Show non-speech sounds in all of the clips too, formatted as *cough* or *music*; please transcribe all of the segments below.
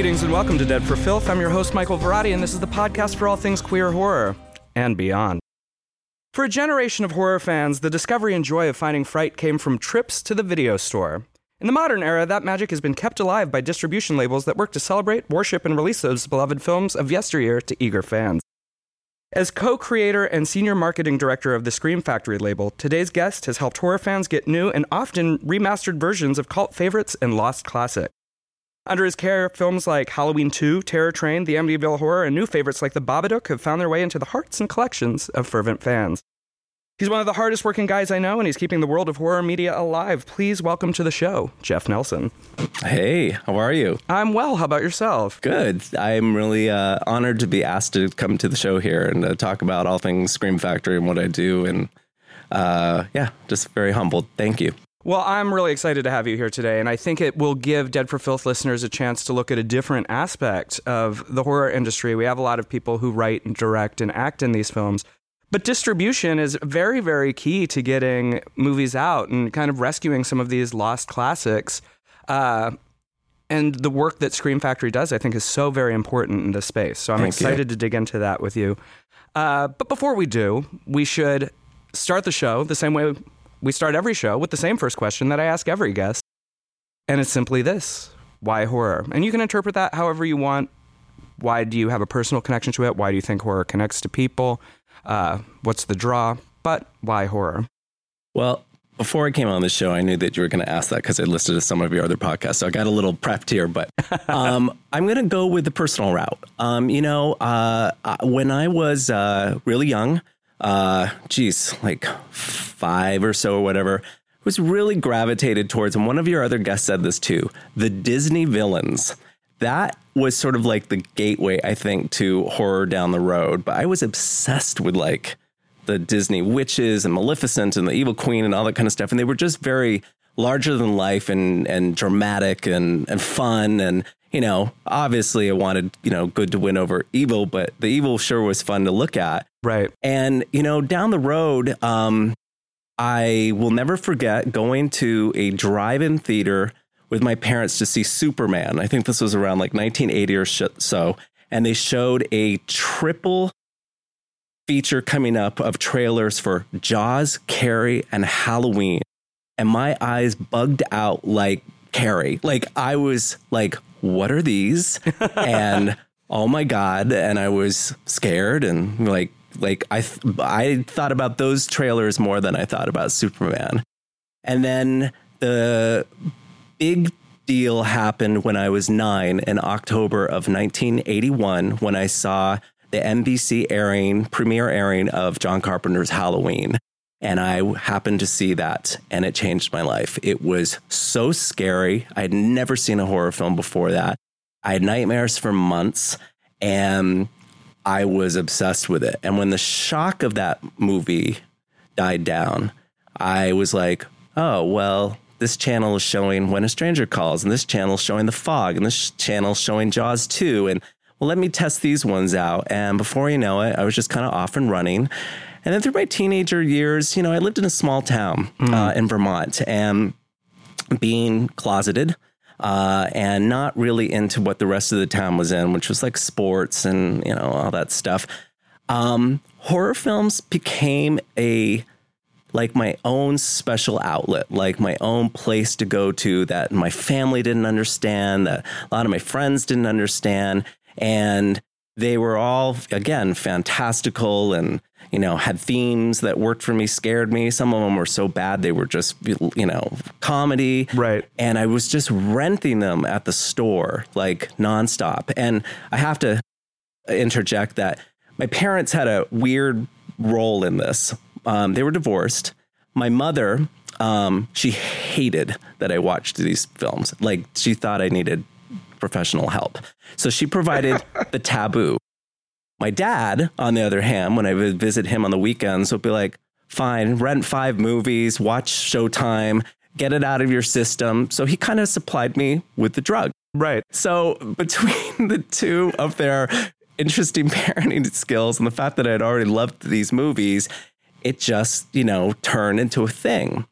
Greetings and welcome to Dead for Filth. I'm your host, Michael Varrati, and this is the podcast for all things queer horror and beyond. For a generation of horror fans, the discovery and joy of finding fright came from trips to the video store. In the modern era, that magic has been kept alive by distribution labels that work to celebrate, worship, and release those beloved films of yesteryear to eager fans. As co creator and senior marketing director of the Scream Factory label, today's guest has helped horror fans get new and often remastered versions of cult favorites and lost classics. Under his care, films like Halloween 2, Terror Train, The Amityville Horror, and new favorites like The Babadook have found their way into the hearts and collections of fervent fans. He's one of the hardest working guys I know, and he's keeping the world of horror media alive. Please welcome to the show, Jeff Nelson. Hey, how are you? I'm well. How about yourself? Good. I'm really uh, honored to be asked to come to the show here and uh, talk about all things Scream Factory and what I do. And uh, yeah, just very humbled. Thank you. Well, I'm really excited to have you here today, and I think it will give Dead for Filth listeners a chance to look at a different aspect of the horror industry. We have a lot of people who write and direct and act in these films, but distribution is very, very key to getting movies out and kind of rescuing some of these lost classics. Uh, and the work that Scream Factory does, I think, is so very important in this space. So I'm Thank excited you. to dig into that with you. Uh, but before we do, we should start the show the same way we start every show with the same first question that I ask every guest. And it's simply this why horror? And you can interpret that however you want. Why do you have a personal connection to it? Why do you think horror connects to people? Uh, what's the draw? But why horror? Well, before I came on the show, I knew that you were going to ask that because I listened to some of your other podcasts. So I got a little prepped here, but *laughs* um, I'm going to go with the personal route. Um, you know, uh, uh, when I was uh, really young, uh, geez, like five or so or whatever, was really gravitated towards, and one of your other guests said this too, the Disney villains. That was sort of like the gateway, I think, to horror down the road. But I was obsessed with like the Disney witches and Maleficent and the Evil Queen and all that kind of stuff. And they were just very larger than life and and dramatic and and fun and you know obviously I wanted you know good to win over evil, but the evil sure was fun to look at. Right. And you know down the road, um, I will never forget going to a drive-in theater with my parents to see Superman. I think this was around like 1980 or so, and they showed a triple feature coming up of trailers for Jaws, Carrie, and Halloween. And my eyes bugged out like Carrie. Like I was like, what are these? *laughs* and oh my God. And I was scared and like, like I, th- I thought about those trailers more than I thought about Superman. And then the big deal happened when I was nine in October of 1981 when I saw the NBC airing, premiere airing of John Carpenter's Halloween. And I happened to see that and it changed my life. It was so scary. I had never seen a horror film before that. I had nightmares for months and I was obsessed with it. And when the shock of that movie died down, I was like, oh, well, this channel is showing When a Stranger Calls, and this channel is showing The Fog, and this channel is showing Jaws 2. And well, let me test these ones out. And before you know it, I was just kind of off and running. And then through my teenager years, you know, I lived in a small town uh, in Vermont and being closeted uh, and not really into what the rest of the town was in, which was like sports and, you know, all that stuff. Um, horror films became a like my own special outlet, like my own place to go to that my family didn't understand, that a lot of my friends didn't understand. And they were all, again, fantastical and, you know, had themes that worked for me, scared me. Some of them were so bad, they were just, you know, comedy. Right. And I was just renting them at the store, like nonstop. And I have to interject that my parents had a weird role in this. Um, they were divorced. My mother, um, she hated that I watched these films. Like she thought I needed professional help. So she provided *laughs* the taboo. My dad, on the other hand, when I would visit him on the weekends, would be like, fine, rent five movies, watch Showtime, get it out of your system. So he kind of supplied me with the drug. Right. So *laughs* between the two of their interesting *laughs* parenting skills and the fact that I'd already loved these movies, it just, you know, turned into a thing.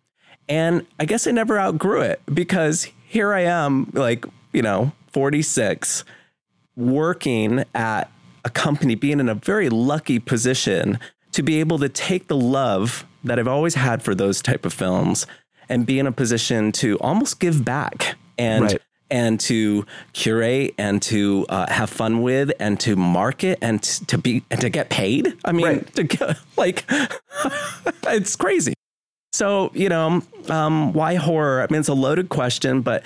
And I guess I never outgrew it because here I am, like, you know, 46, working at a company, being in a very lucky position to be able to take the love that I've always had for those type of films and be in a position to almost give back and Right. and to curate and to uh, have fun with and to market and t- to be and to get paid. I mean, Right. to get, like *laughs* it's crazy. So you know, um, why horror? I mean, it's a loaded question, but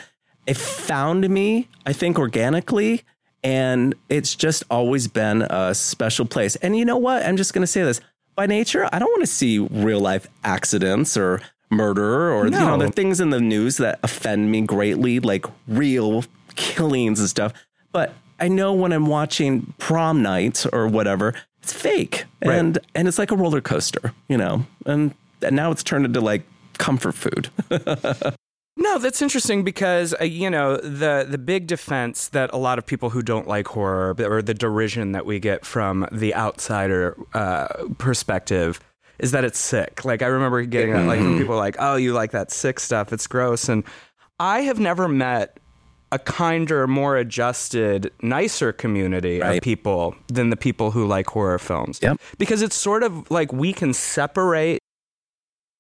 it found me, I think, organically, and it's just always been a special place. And you know what? I'm just going to say this: by nature, I don't want to see real life accidents or murder or you know the things in the news that offend me greatly, like real killings and stuff. But I know when I'm watching prom nights or whatever, it's fake, Right. and and it's like a roller coaster, you know. And and now it's turned into like comfort food. *laughs* No, that's interesting because uh, you know the the big defense that a lot of people who don't like horror or the derision that we get from the outsider uh, perspective is that it's sick. Like I remember getting that like from people like, "Oh, you like that sick stuff? It's gross." And I have never met a kinder, more adjusted, nicer community of people than the people who like horror films. Yep. Because it's sort of like we can separate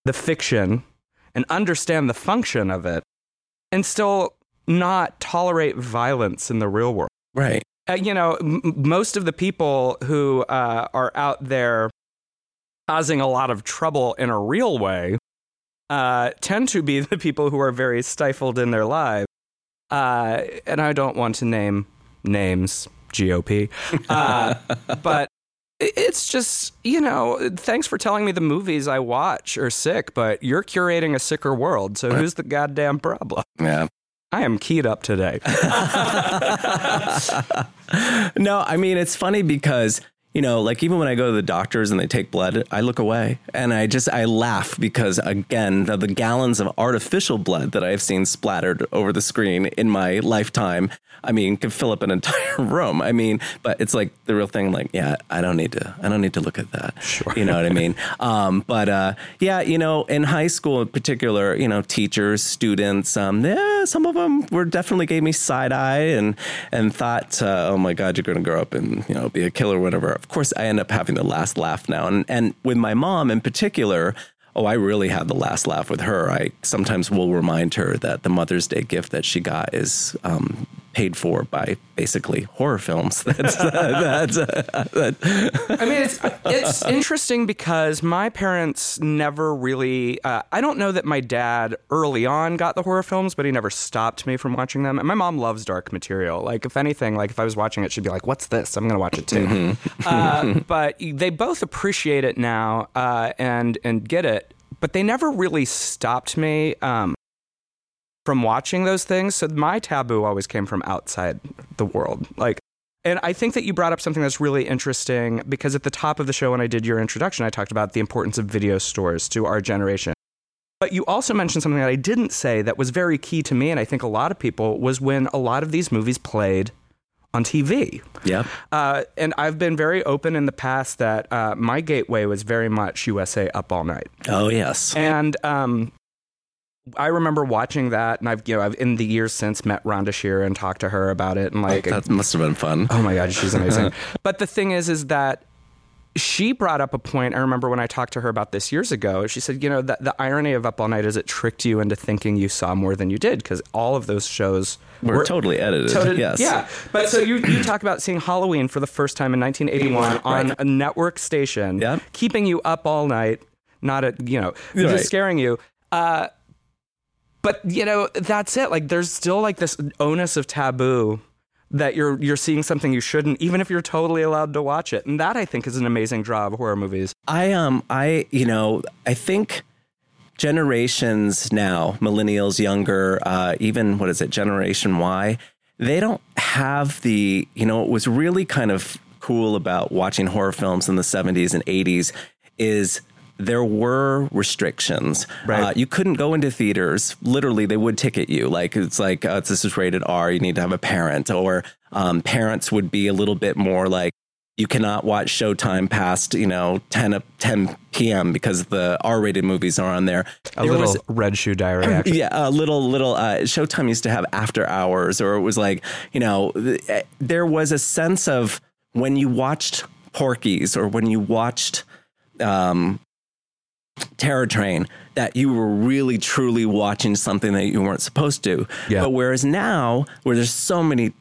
the fiction and understand the function of it and still not tolerate violence in the real world. right. Uh, you know, m- most of the people who uh, are out there causing a lot of trouble in a real way uh, tend to be *laughs* the people who are very stifled in their lives. Uh, and I don't want to name names, GOP, uh, *laughs* but it's just, you know, thanks for telling me the movies I watch are sick, but you're curating a sicker world. So who's the goddamn problem? Yeah. I am keyed up today. *laughs* no, I mean it's funny because you know, like even when I go to the doctors and they take blood, I look away and I just I laugh because again, the, the gallons of artificial blood that I have seen splattered over the screen in my lifetime, I mean, could fill up an *laughs* entire room. I mean, but it's like the real thing. Like, yeah, I don't need to. I don't need to look at that. Sure. You know what I mean? *laughs* Um, but uh, yeah, you know, in high school in particular, you know, teachers, students, um, yeah, some of them were definitely gave me side eye and and thought, uh, oh my God, you're going to grow up and you know be a killer, or whatever. Of course, I end up having the last laugh now, and and with my mom in particular. Oh, I really had the last laugh with her. I sometimes will remind her that the Mother's Day gift that she got is um, paid for by basically horror films. *laughs* That's, that's I mean, it's it's interesting because my parents never really. Uh, I don't know that my dad early on got the horror films, but he never stopped me from watching them. And my mom loves dark material. Like, if anything, like if I was watching it, she'd be like, "What's this? I'm going to watch it too." uh, but they both appreciate it now uh, and and get it. But they never really stopped me. Um, from watching those things. So my taboo always came from outside the world. Like, and I think that you brought up something that's really interesting because at the top of the show, when I did your introduction, I talked about the importance of video stores to our generation. But you also mentioned something that I didn't say that was very key to me, and I think a lot of people, was when a lot of these movies played on TV. Yeah. Uh, and I've been very open in the past that uh, my gateway was very much USA Up All Night. Oh yes. And um, I remember watching that, and I've you know I've in the years since met Rhonda Shear and talked to her about it, and like That must have been fun. oh my god, she's amazing. *laughs* but the thing is, is that she brought up a point. I remember when I talked to her about this years ago. She said, you know, the, the irony of Up All Night is it tricked you into thinking you saw more than you did because all of those shows We're totally edited. Toted- yes. Yeah. But so you, you talk about seeing Halloween for the first time in 1981 on a network station, Yep. keeping you up all night, not a, you know, Right. just scaring you. Uh, but you know, that's it. Like there's still like this onus of taboo that you're you're seeing something you shouldn't, even if you're totally allowed to watch it. And that I think is an amazing draw of horror movies. I um I you know I think generations now, millennials, younger, uh, even what is it, Generation Y, they don't have the you know what was really kind of cool about watching horror films in the 70s and 80s is there were restrictions. Right. Uh, you couldn't go into theaters. Literally, they would ticket you. Like it's like uh, this is rated R. You need to have a parent, or um, parents would be a little bit more like you cannot watch Showtime past you know 10 10 p.m. because the R-rated movies are on there. A There little was- red shoe diary *clears throat* action. yeah, a little little uh, Showtime used to have after hours, or it was like you know th- eh, there was a sense of when you watched Porky's or when you watched um, Terror Train that you were really truly watching something that you weren't supposed to. Yeah. But whereas now, where there's so many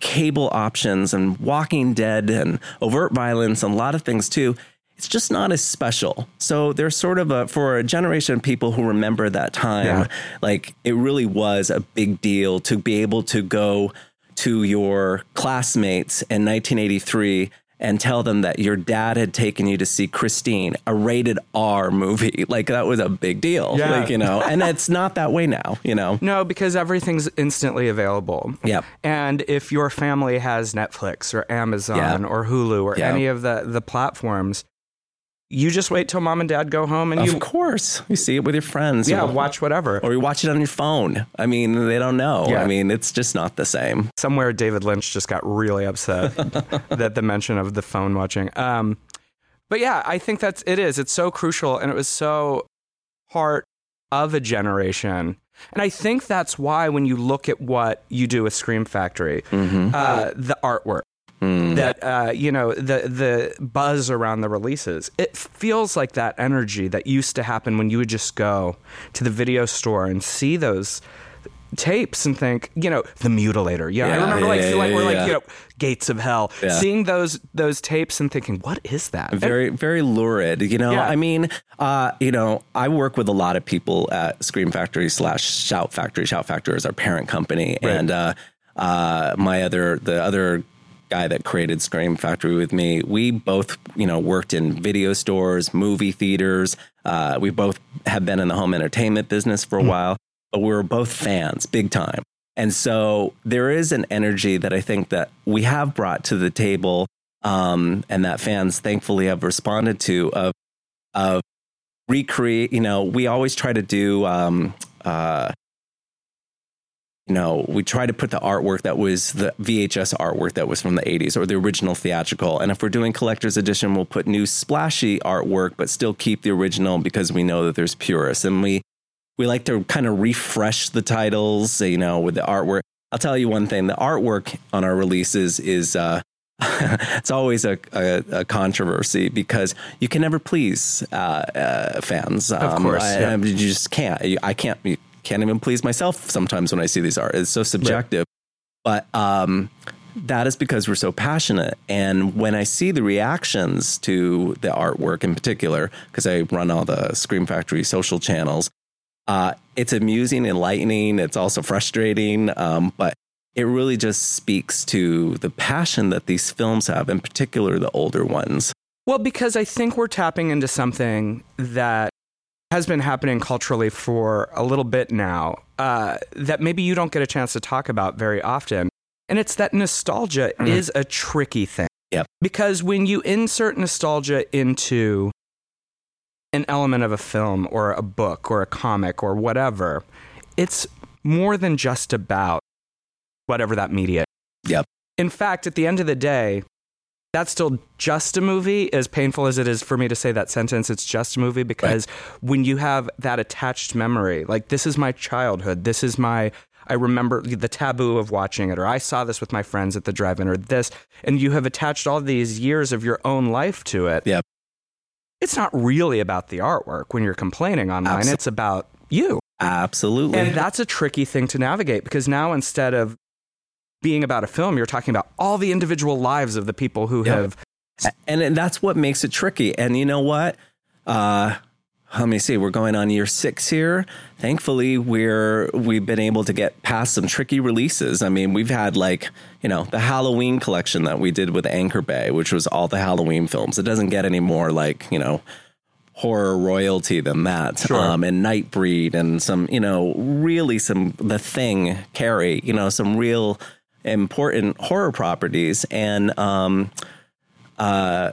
cable options and Walking Dead and overt violence and a lot of things too, it's just not as special. So there's sort of a for a generation of people who remember that time, Yeah. like it really was a big deal to be able to go to your classmates in 1983 and tell them that your dad had taken you to see Christine, a rated R movie. *laughs* Like that was a big deal. Yeah. Like, you know, and it's not that way now, you know. *laughs* No, because everything's instantly available. Yeah. And if your family has Netflix or Amazon Yeah. or Hulu or Yeah. any of the the platforms, you just wait till mom and dad go home and Of you of course. You see it with your friends. yeah or, watch whatever. or you watch it on your phone. I mean, they don't know. Yeah. I mean, it's just not the same. Somewhere David Lynch just got really upset *laughs* that the mention of the phone watching. Um, but yeah, I think that's it is. It's so crucial and it was so part of a generation. And I think that's why when you look at what you do with Scream Factory, uh, the artwork, that uh, you know the the buzz around the releases, it feels like that energy that used to happen when you would just go to the video store and see those tapes and think, you know, the mutilator. Yeah, I Yeah, remember like yeah, feeling yeah, we're like, you know, gates of hell. Seeing those those tapes and thinking, what is that? And- very very lurid you know? I mean uh you know i work with a lot of people at scream factory slash shout factory. Shout factory is our parent company. And uh uh my other the other guy that created scream factory with me we both you know worked in video stores movie theaters uh we both have been in the home entertainment business for a while but we were both fans big time and so there is an energy that i think that we have brought to the table um, and that fans thankfully have responded to of of recreate. You know, we always try to do. Um, uh, you know, we try to put the artwork that was the VHS artwork that was from the 80s or the original theatrical. And if we're doing collector's edition, we'll put new splashy artwork, but still keep the original because we know that there's purists. And we we like to kind of refresh the titles, you know, with the artwork. I'll tell you one thing: the artwork on our releases is uh, *laughs* it's always a, a, a controversy because you can never please uh, uh, fans. Of course, I, yeah. I- you just can't. You- I can't. Can't even please myself sometimes when I see these art. It's so subjective. But um, that is because we're so passionate. And when I see the reactions to the artwork in particular, because I run all the Scream Factory social channels, uh, it's amusing, enlightening. It's also frustrating, um, but it really just speaks to the passion that these films have, in particular the older ones. Well, because I think we're tapping into something that has been happening culturally for a little bit now uh, that maybe you don't get a chance to talk about very often. And it's that nostalgia is a tricky thing. Yep. Because when you insert nostalgia into an element of a film or a book or a comic or whatever, it's more than just about whatever that media Yep. in fact, at the end of the day, that's still just a movie. As painful as it is for me to say that sentence, it's just a movie because when you have that attached memory, like this is my childhood, this is my. I remember the taboo of watching it, or I saw this with my friends at the drive-in, or this, and you have attached all these years of your own life to it. Yep. It's not really about the artwork when you're complaining online. Absol- It's about you. Absolutely. And that's a tricky thing to navigate because now instead of being about a film, you're talking about all the individual lives of the people who Yep. have. and, and that's what makes it tricky. And you know what? Uh, let me see. We're going on year six here. Thankfully, we're we've been able to get past some tricky releases. I mean, we've had like you know the Halloween collection that we did with Anchor Bay, which was all the Halloween films. It doesn't get any more like you know horror royalty than that. Sure. Um, and Nightbreed and some you know really some The Thing, Carrie. You know some real important horror properties. And um uh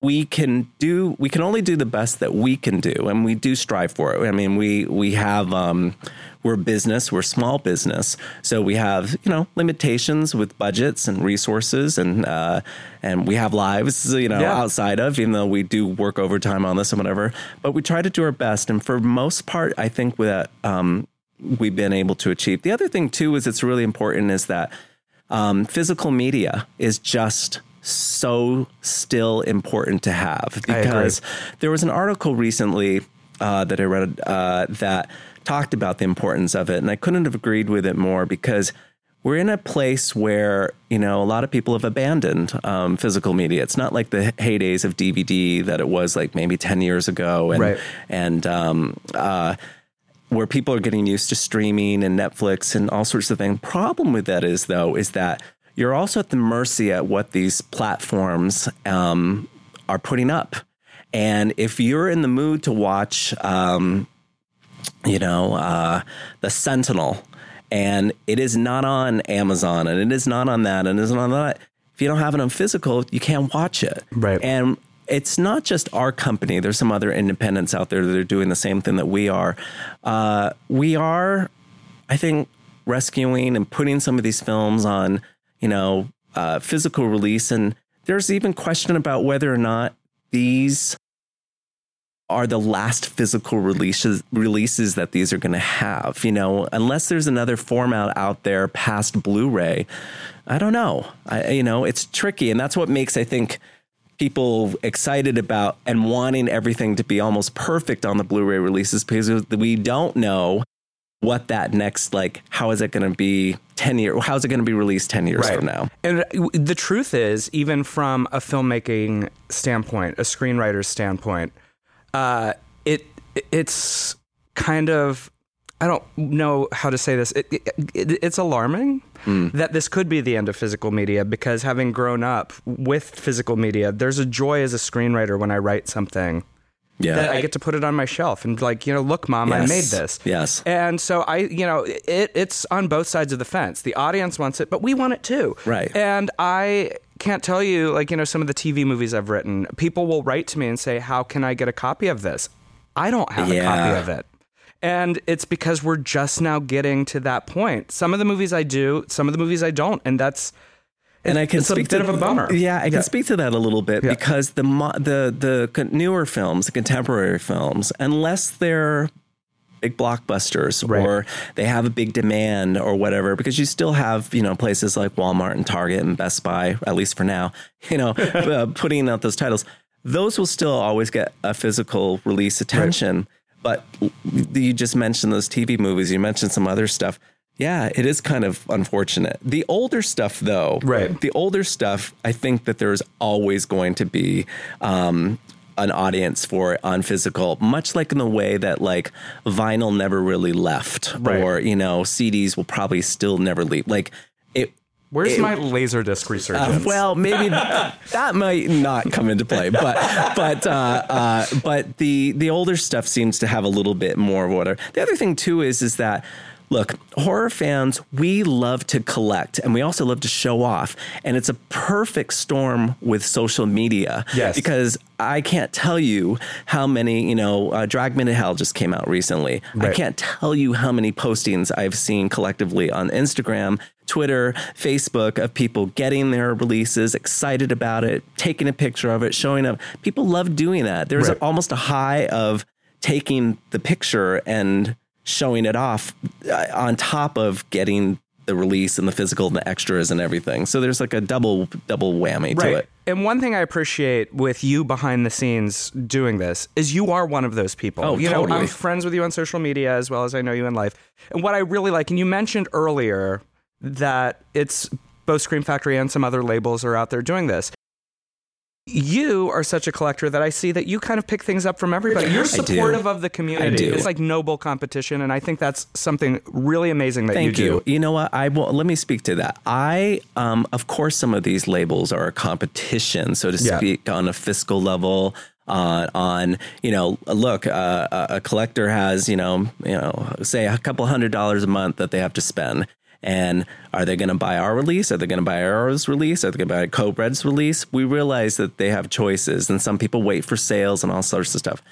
we can do we can only do the best that we can do. And we do strive for it. I mean we we have um we're business we're small business. So we have you know limitations with budgets and resources and uh and we have lives you know Yeah. outside of even though we do work overtime on this and whatever. But we try to do our best. And for most part i think that um we've been able to achieve the other thing too is it's really important is that um, physical media is just so still important to have because there was an article recently uh, that I read uh, that talked about the importance of it, and I couldn't have agreed with it more because we're in a place where you know a lot of people have abandoned um, physical media. It's not like the heydays of DVD that it was like maybe ten years ago, and Right. and um, uh, where people are getting used to streaming and Netflix and all sorts of things. Problem with that is though is that you're also at the mercy at what these platforms um, are putting up, and if you're in the mood to watch, um, you know, uh, the Sentinel, and it is not on Amazon, and it is not on that, and it isn't on that. If you don't have it on physical, you can't watch it. Right. And it's not just our company. There's some other independents out there that are doing the same thing that we are. Uh, we are, I think, rescuing and putting some of these films on, you know, uh, physical release. And there's even question about whether or not these are the last physical releases releases that these are going to have. You know, unless there's another format out there past Blu-ray, I don't know. I, you know, it's tricky, and that's what makes I think people excited about and wanting everything to be almost perfect on the Blu-ray releases because we don't know what that next like how is it going to be 10 years how's it going to be released 10 years from now? And the truth is, even from a filmmaking standpoint, a screenwriter's standpoint, uh, it it's kind of I don't know how to say this. It, it, it, it's alarming hmm. that this could be the end of physical media because having grown up with physical media, there's a joy as a screenwriter when I write something yeah that I get to put it on my shelf and like, you know, look, mom, I made this. Yes. And so I, you know, it it's on both sides of the fence. The audience wants it, but we want it too. Right. And I can't tell you, like, you know, some of the TV movies I've written, people will write to me and say, How can I get a copy of this? I don't have a copy of it. And it's because we're just now getting to that point. Some of the movies I do, some of the movies I don't. And that's and I can it's a speak bit to of a bummer. Yeah, I can Yeah. speak to that a little bit Yeah. because the the the newer films, the contemporary films, unless they're big blockbusters Right. or they have a big demand or whatever, because you still have you know places like Walmart and Target and Best Buy, at least for now, *laughs* you know, *laughs* uh, putting out those titles. Those will still always get a physical release attention. But you just mentioned those TV movies. You mentioned some other stuff. Yeah, it is kind of unfortunate. The older stuff, though, Right. the older stuff, I think that there's always going to be um, an audience for it on physical, much like in the way that like vinyl never really left, Right. or you know, CDs will probably still never leave. Like. Where's it- my laser disc uh, resurgence? well, maybe *laughs* that might not come into play, but but uh, uh, but the the older stuff seems to have a little bit more of whatever. The other thing too is is that look, horror fans, we love to collect and we also love to show off, and it's a perfect storm with social media. Yes. because I can't tell you how many you know. Uh, Drag Me to Hell just came out recently. I can't tell you how many postings I've seen collectively on Instagram, Twitter, Facebook of people getting their releases, excited about it, taking a picture of it, showing up. People love doing that. There's Right. almost a high of taking the picture and showing it off uh, on top of getting the release and the physical and the extras and everything. So there's like a double double whammy to it. And one thing I appreciate with you behind the scenes doing this is you are one of those people. Oh, you know, totally. I'm friends with you on social media as well as I know you in life. And what I really like, and you mentioned earlier that it's both Scream Factory and some other labels are out there doing this. You are such a collector that I see that you kind of pick things up from everybody. You're supportive of the community. do. It's like noble competition, and I think that's something really amazing that Thank you you. do. You know what? I will. Let me speak to that. I, um, of course, some of these labels are a competition, so to Yeah. speak, on a fiscal level. On, on you know, look, uh, a a collector has you know, you know, say a couple hundred dollars a month that they have to spend, And are they going to buy our release? Are they going to buy ours release? Are they going to buy Code Red's release? We realize that they have choices, and some people wait for sales and all sorts of stuff.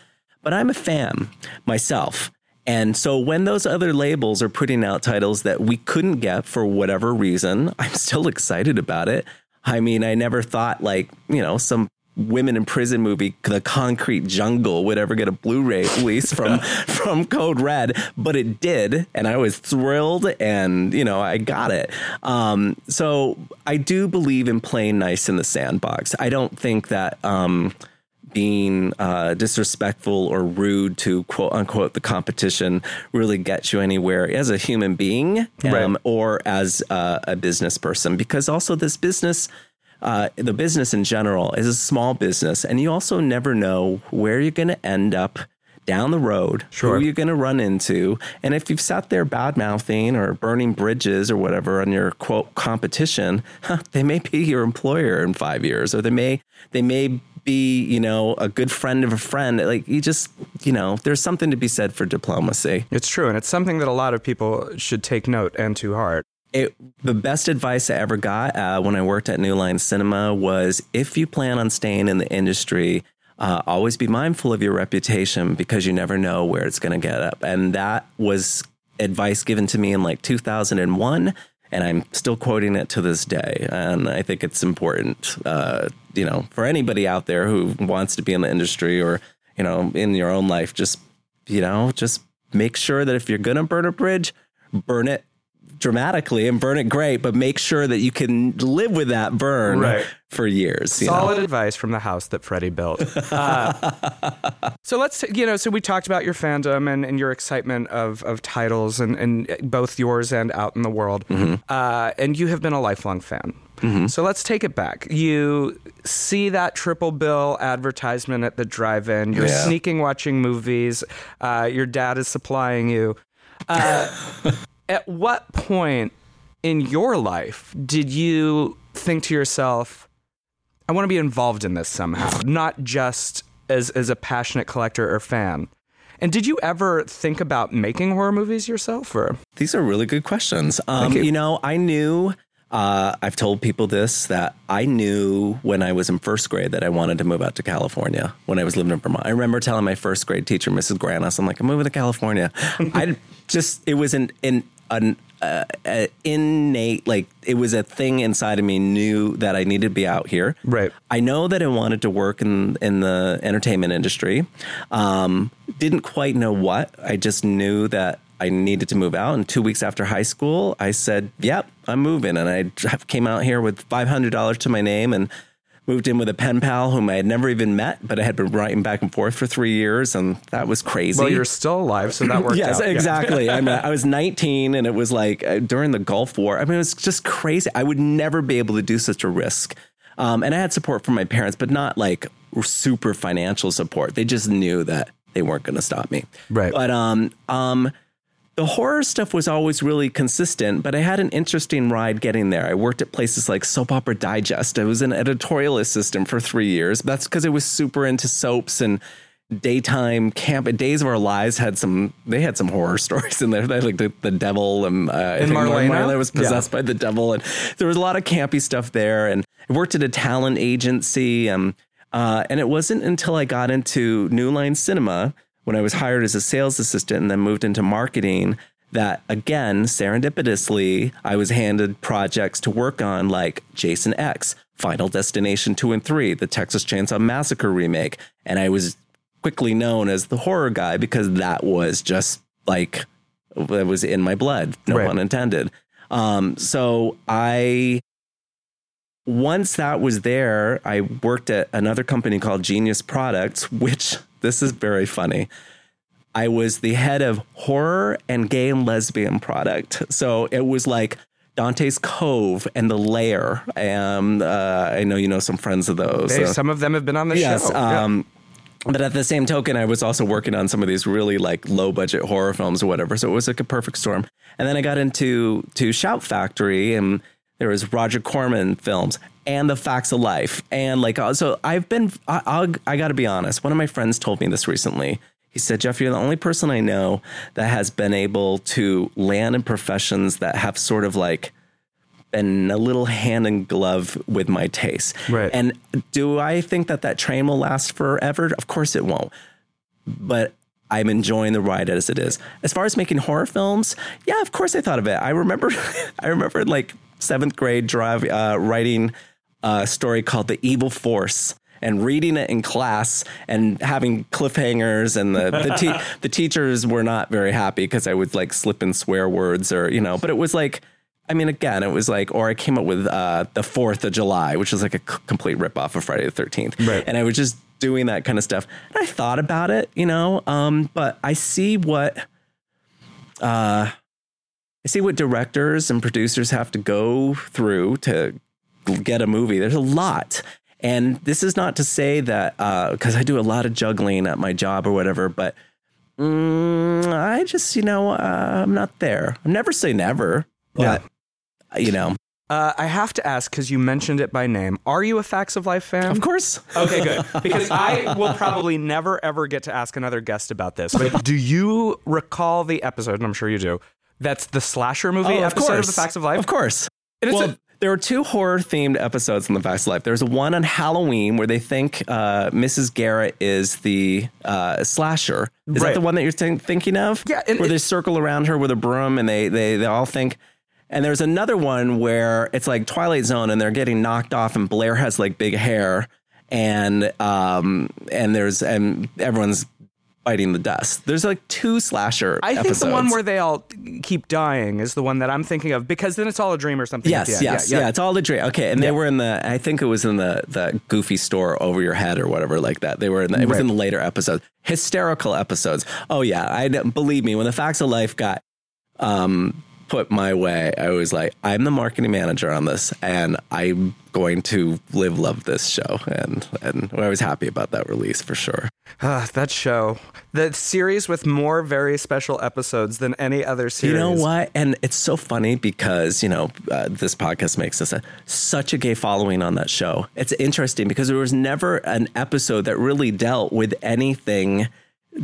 But I'm a fan myself. And so when those other labels are putting out titles that we couldn't get for whatever reason, I'm still *laughs* excited about it. I mean, I never thought like, you know, some women in prison movie, The Concrete Jungle, would ever get a Blu-ray *laughs* release from from Code Red, but it did, and I was thrilled, and you know I got it. Um, so I do believe in playing nice in the sandbox. I don't think that. Um, being uh, disrespectful or rude to quote unquote the competition really gets you anywhere as a human being um, right. or as uh, a business person because also this business uh, the business in general is a small business, and you also never know where you're going to end up down the road, sure. who you're going to run into. And if you've sat there bad mouthing or burning bridges or whatever on your quote competition, huh, they may be your employer in five years, or they may they may be you know a good friend of a friend. Like you just you know there's something to be said for diplomacy. It's true, and it's something that a lot of people should take note and to heart it, the best advice I ever got uh, when I worked at New Line Cinema was if you plan on staying in the industry, uh, always be mindful of your reputation because you never know where it's going to get up. And that was advice given to me in like 2001. And I'm still quoting it to this day. And I think it's important, uh, you know, for anybody out there who wants to be in the industry or, you know, in your own life, just, you know, just make sure that if you're going to burn a bridge, burn it dramatically and burn it great, but make sure that you can live with that burn right. for years. Solid know? advice from the house that Freddie built. *laughs* Uh, so let's, you know, so we talked about your fandom and, and your excitement of, of titles and, and both yours and out in the world. Mm-hmm. Uh, and you have been a lifelong fan. Mm-hmm. So let's take it back. You see that triple bill advertisement at the drive in. You're yeah. sneaking watching movies. Uh, your dad is supplying you. *laughs* At what point in your life did you think to yourself, I want to be involved in this somehow, not just as, as a passionate collector or fan? And did you ever think about making horror movies yourself? Or these are really good questions. Um, you. you. know, I knew. Uh, I've told people this that I knew when I was in first grade that I wanted to move out to California when I was living in Vermont. I remember telling my first grade teacher, Mrs. Granis, I'm like, I'm moving to California. *laughs* I just it was an, an an uh, innate like it was a thing inside of me knew that I needed to be out here. Right. I know that I wanted to work in in the entertainment industry. Um, didn't quite know what. I just knew that I needed to move out. And two weeks after high school, I said, "Yep, I'm moving." And I came out here with five hundred dollars to my name and moved in with a pen pal whom I had never even met, but I had been writing back and forth for three years, and that was crazy. Well, you're still alive, so that worked *laughs* yes, out. exactly. I, mean, I was *laughs* 19, and it was like uh, during the Gulf War. I mean, it was just crazy. I would never be able to do such a risk. Um, and I had support from my parents, but not like super financial support. They just knew that they weren't going to stop me. Right. But um, um, the horror stuff was always really consistent, but I had an interesting ride getting there. I worked at places like Soap Opera Digest. I was an editorial assistant for three years. That's because I was super into soaps and daytime camp. Days of Our Lives had some. They had some horror *laughs* stories in there. They had like the, the devil and, uh, and Marlena? Marlena was possessed yeah. by the devil, and there was a lot of campy stuff there. And I worked at a talent agency. Um, uh, and it wasn't until I got into New Line Cinema when I was hired as a sales assistant and then moved into marketing that again, serendipitously, I was handed projects to work on like Jason X, Final Destination 2 and 3, the Texas Chainsaw Massacre remake. And I was quickly known as the horror guy because that was just like, that was in my blood, no right. pun intended. Um, so I, once that was there, I worked at another company called Genius Products, which this is very funny. I was the head of horror and gay and lesbian product. So it was like Dante's Cove and The Lair. And uh, I know you know some friends of those. Hey, some of them have been on the yes, show. Um, yeah. But at the same token, I was also working on some of these really like low budget horror films or whatever. So it was like a perfect storm. And then I got into to Shout Factory and there was Roger Corman films and the facts of life and like uh, so i've been I, I'll, i got to be honest one of my friends told me this recently He said, Jeff, you're the only person I know that has been able to land in professions that have sort of like been a little hand in glove with my taste. Right. And do I think that that train will last forever? Of course it won't. But I'm enjoying the ride as it is. As far as making horror films, yeah, of course I thought of it. I remember, *laughs* I remember like seventh grade drive uh, writing a story called The Evil Force and reading it in class and having cliffhangers and the the, te- *laughs* the teachers were not very happy because I would like slip in swear words or you know, but it was like. I mean, again, it was like, or I came up with uh, the Fourth of July, which was like a c- complete rip off of Friday the Thirteenth, Right. and I was just doing that kind of stuff. And I thought about it, you know, um, but I see what uh, I see what directors and producers have to go through to get a movie. There's a lot. And this is not to say that because I do a lot of juggling at my job or whatever, but mm, I just, you know, uh, I'm not there. I'm never say never, but, you know, Uh, I have to ask because you mentioned it by name. Are you a Facts of Life fan? of course. Okay, good. *laughs* Because I will probably never ever get to ask another guest about this. But *laughs* do you recall the episode? And I'm sure you do. That's the slasher movie Oh, of episode course. of the Facts of Life. Of course. And it's well, a- there were two horror themed episodes in the Facts of Life. There's one on Halloween where they think uh, Mrs. Garrett is the uh, slasher. Is Right. that the one that you're think- thinking of? Yeah, and where it- they circle around her with a broom and they they they all think. And there's another one where it's like Twilight Zone and they're getting knocked off and Blair has like big hair and um and there's and everyone's biting the dust. There's like two slasher I think episodes. the one where they all keep dying is the one that I'm thinking of because then it's all a dream or something. Yes, Yeah, yes, yeah, yeah, yeah. It's all a dream. Okay, and they were in the. I think it was in the the goofy store over your head or whatever like that. They were in. The, it was Right. in the later episodes. Hysterical episodes. Oh yeah, I believe me. When the facts of life got um put my way, I was like, I'm the marketing manager on this, and I'm going to live love this show, and and I was happy about that release for sure. Ah, that show, the series with more very special episodes than any other series. You know what? And it's so funny because, you know, uh, this podcast makes us a, such a gay following on that show. It's interesting because there was never an episode that really dealt with anything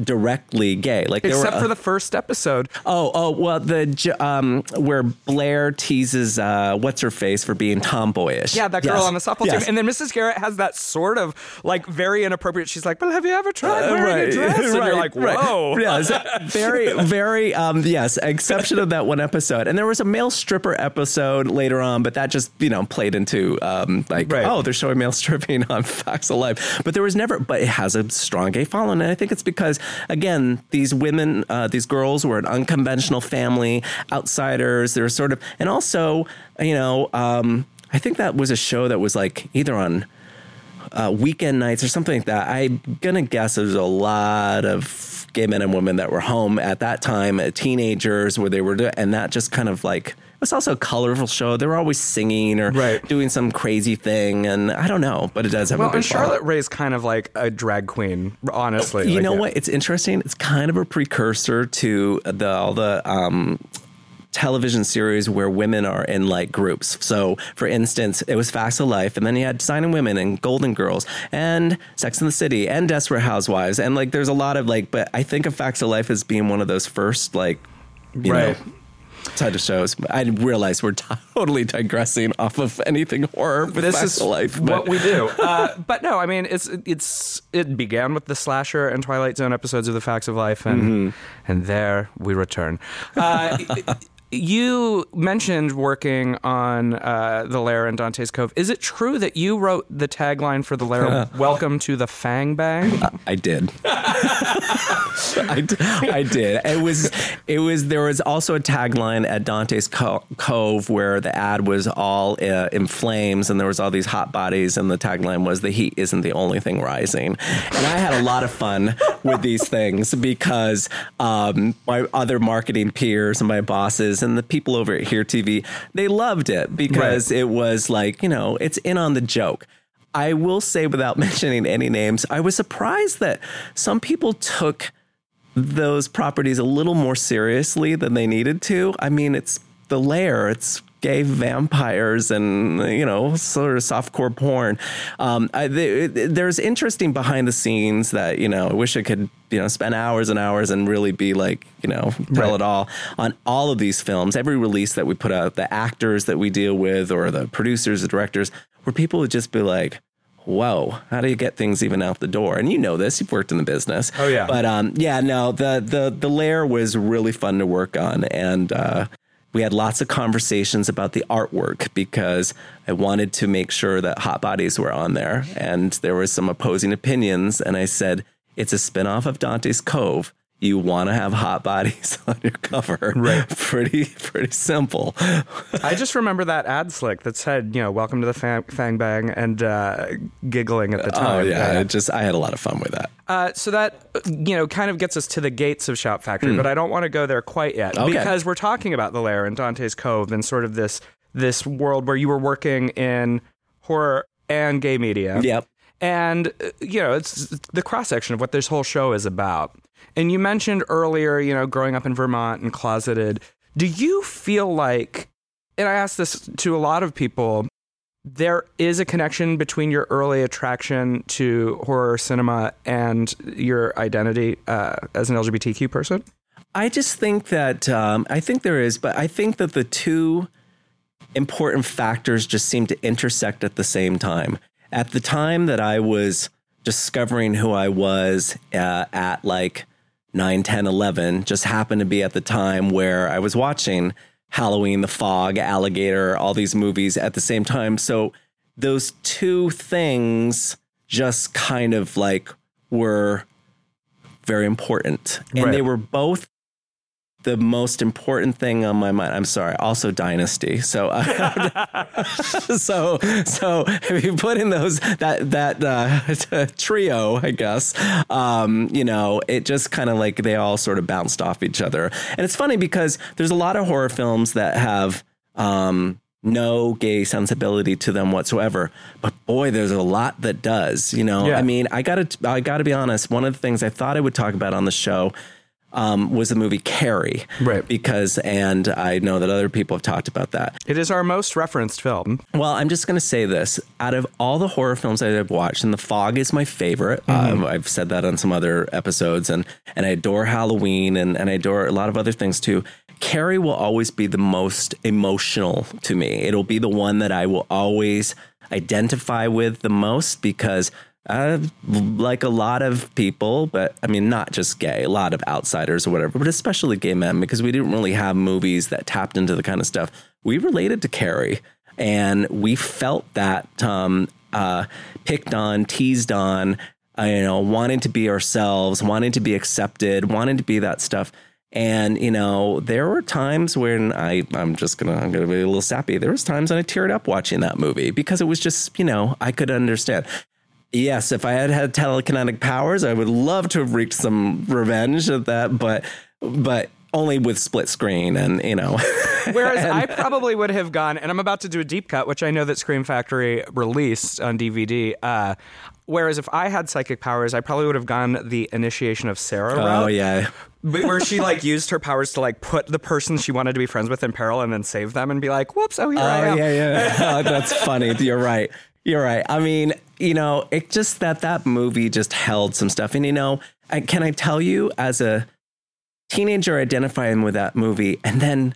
directly gay. Like there Except were, for the first episode. Oh, oh, well, the um, where Blair teases uh, what's her face for being tomboyish. Yeah, that girl Yes. on the softball Yes. team. And then Mrs. Garrett has that sort of like very inappropriate. She's like, "Well, have you ever tried Uh, wearing a dress?" And you're *laughs* right, like, right. "Whoa." *laughs* Yes, very, very. Um, yes, exception of that one episode, and there was a male stripper episode later on, but that just you know played into um, like, Right. oh, they're showing male stripping on Facts of Life, but there was never. But it has a strong gay following, and I think it's because again, these women, uh, these girls were an unconventional family, outsiders. They were sort of, and also, you know, um, I think that was a show that was like either on uh, weekend nights or something like that. I'm gonna guess there's a lot of gay men and women that were home at that time, teenagers, where they were, and that just kind of like was also a colorful show. They were always singing or Right. doing some crazy thing, and I don't know, but it does have Well, a big and Charlotte following. Rae's kind of like a drag queen, honestly. You Like, know yeah. what? It's interesting. It's kind of a precursor to the all the um, television series where women are in like groups. So, for instance, it was Facts of Life, and then you had Sign Designing Women and Golden Girls and Sex in the City and Desperate Housewives, and like there's a lot of like. But I think of Facts of Life as being one of those first like, you Right. know. Type of shows. I realize we're totally digressing off of anything horror with this is Life. but- what we do. Uh, but no, I mean, it's it's it began with the slasher and Twilight Zone episodes of the Facts of Life, and Mm-hmm. and there we return. Uh, you mentioned working on uh, the Lair in Dante's Cove. Is it true that you wrote the tagline for the Lair? Welcome to the Fang Bang. I did. *laughs* I, I did. It was it was there was also a tagline at Dante's Co- Cove where the ad was all uh, in flames and there was all these hot bodies and the tagline was the heat isn't the only thing rising. And I had a lot of fun with these things because um, my other marketing peers and my bosses and the people over at Here TV they loved it because it was like you know it's in on the joke. I will say, without *laughs* mentioning any names, I was surprised that some people took those properties a little more seriously than they needed to. I mean, it's the lair, it's gay vampires and you know sort of softcore porn. Um, I, there's interesting behind the scenes that you know I wish I could you know spend hours and hours and really be like you know tell right. it all on all of these films. Every release that we put out, the actors that we deal with, or the producers, the directors, where people would just be like whoa, how do you get things even out the door? And you know this, you've worked in the business. Oh yeah. But um, yeah, no, the the the lair was really fun to work on, and uh, we had lots of conversations about the artwork because I wanted to make sure that hot bodies were on there. And there were some opposing opinions. And I said, it's a spinoff of Dante's Cove. You want to have hot bodies *laughs* on your cover. Right. Pretty, pretty simple. *laughs* I just remember that ad slick that said, you know, welcome to the fang, fang bang and uh, giggling at the oh, time. Oh, yeah. yeah. just, I had a lot of fun with that. Uh, so that you know kind of gets us to the gates of Shout Factory, mm. but I don't want to go there quite yet okay. because we're talking about the lair in Dante's Cove and sort of this this world where you were working in horror and gay media. Yep. And uh, you know, it's the cross section of what this whole show is about. And you mentioned earlier, you know, growing up in Vermont and closeted. Do you feel like and I ask this to a lot of people, there is a connection between your early attraction to horror cinema and your identity uh, as an LGBTQ person? I just think that um, I think there is, but I think that the two important factors just seem to intersect at the same time. At the time that I was discovering who I was uh, at like 9, 10, 11, just happened to be at the time where I was watching Halloween, The Fog, Alligator, all these movies at the same time. So those two things just kind of like were very important. And right. they were both the most important thing on my mind. I'm sorry. Also, Dynasty. So, *laughs* uh, so, so if you put in those that that uh, *laughs* trio, I guess, um, you know, it just kind of like they all sort of bounced off each other. And it's funny because there's a lot of horror films that have. Um, no gay sensibility to them whatsoever. But boy, there's a lot that does. You know, yeah. I mean, I gotta, I gotta be honest. One of the things I thought I would talk about on the show um, was the movie Carrie. Right. Because, and I know that other people have talked about that. It is our most referenced film. Well, I'm just going to say this. Out of all the horror films that I've watched, and The Fog is my favorite. Mm-hmm. Um, I've said that on some other episodes, and, and I adore Halloween, and, and I adore a lot of other things too. Carrie will always be the most emotional to me. It'll be the one that I will always identify with the most because – uh, like a lot of people, but I mean, not just gay, a lot of outsiders or whatever, but especially gay men, because we didn't really have movies that tapped into the kind of stuff we related to Carrie. And we felt that um, uh, picked on, teased on, uh, you know, wanting to be ourselves, wanting to be accepted, wanting to be that stuff. And you know, there were times when I, I'm just gonna, I'm gonna be a little sappy. There was times when I teared up watching that movie because it was just, you know, I could understand. Yes, if I had had telekinetic powers, I would love to have wreaked some revenge at that, but but only with split screen and you know. *laughs* Whereas and, I probably would have gone, and I'm about to do a deep cut, which I know that Scream Factory released on DVD. Uh, whereas if I had psychic powers, I probably would have gone the initiation of Sarah. Oh route, yeah, where she like *laughs* used her powers to like put the person she wanted to be friends with in peril and then save them and be like, "Whoops! Oh, here oh, I am." yeah, yeah. *laughs* oh, that's funny. You're right. You're right. I mean, you know, it just that that movie just held some stuff. And, you know, I, can I tell you, as a teenager identifying with that movie and then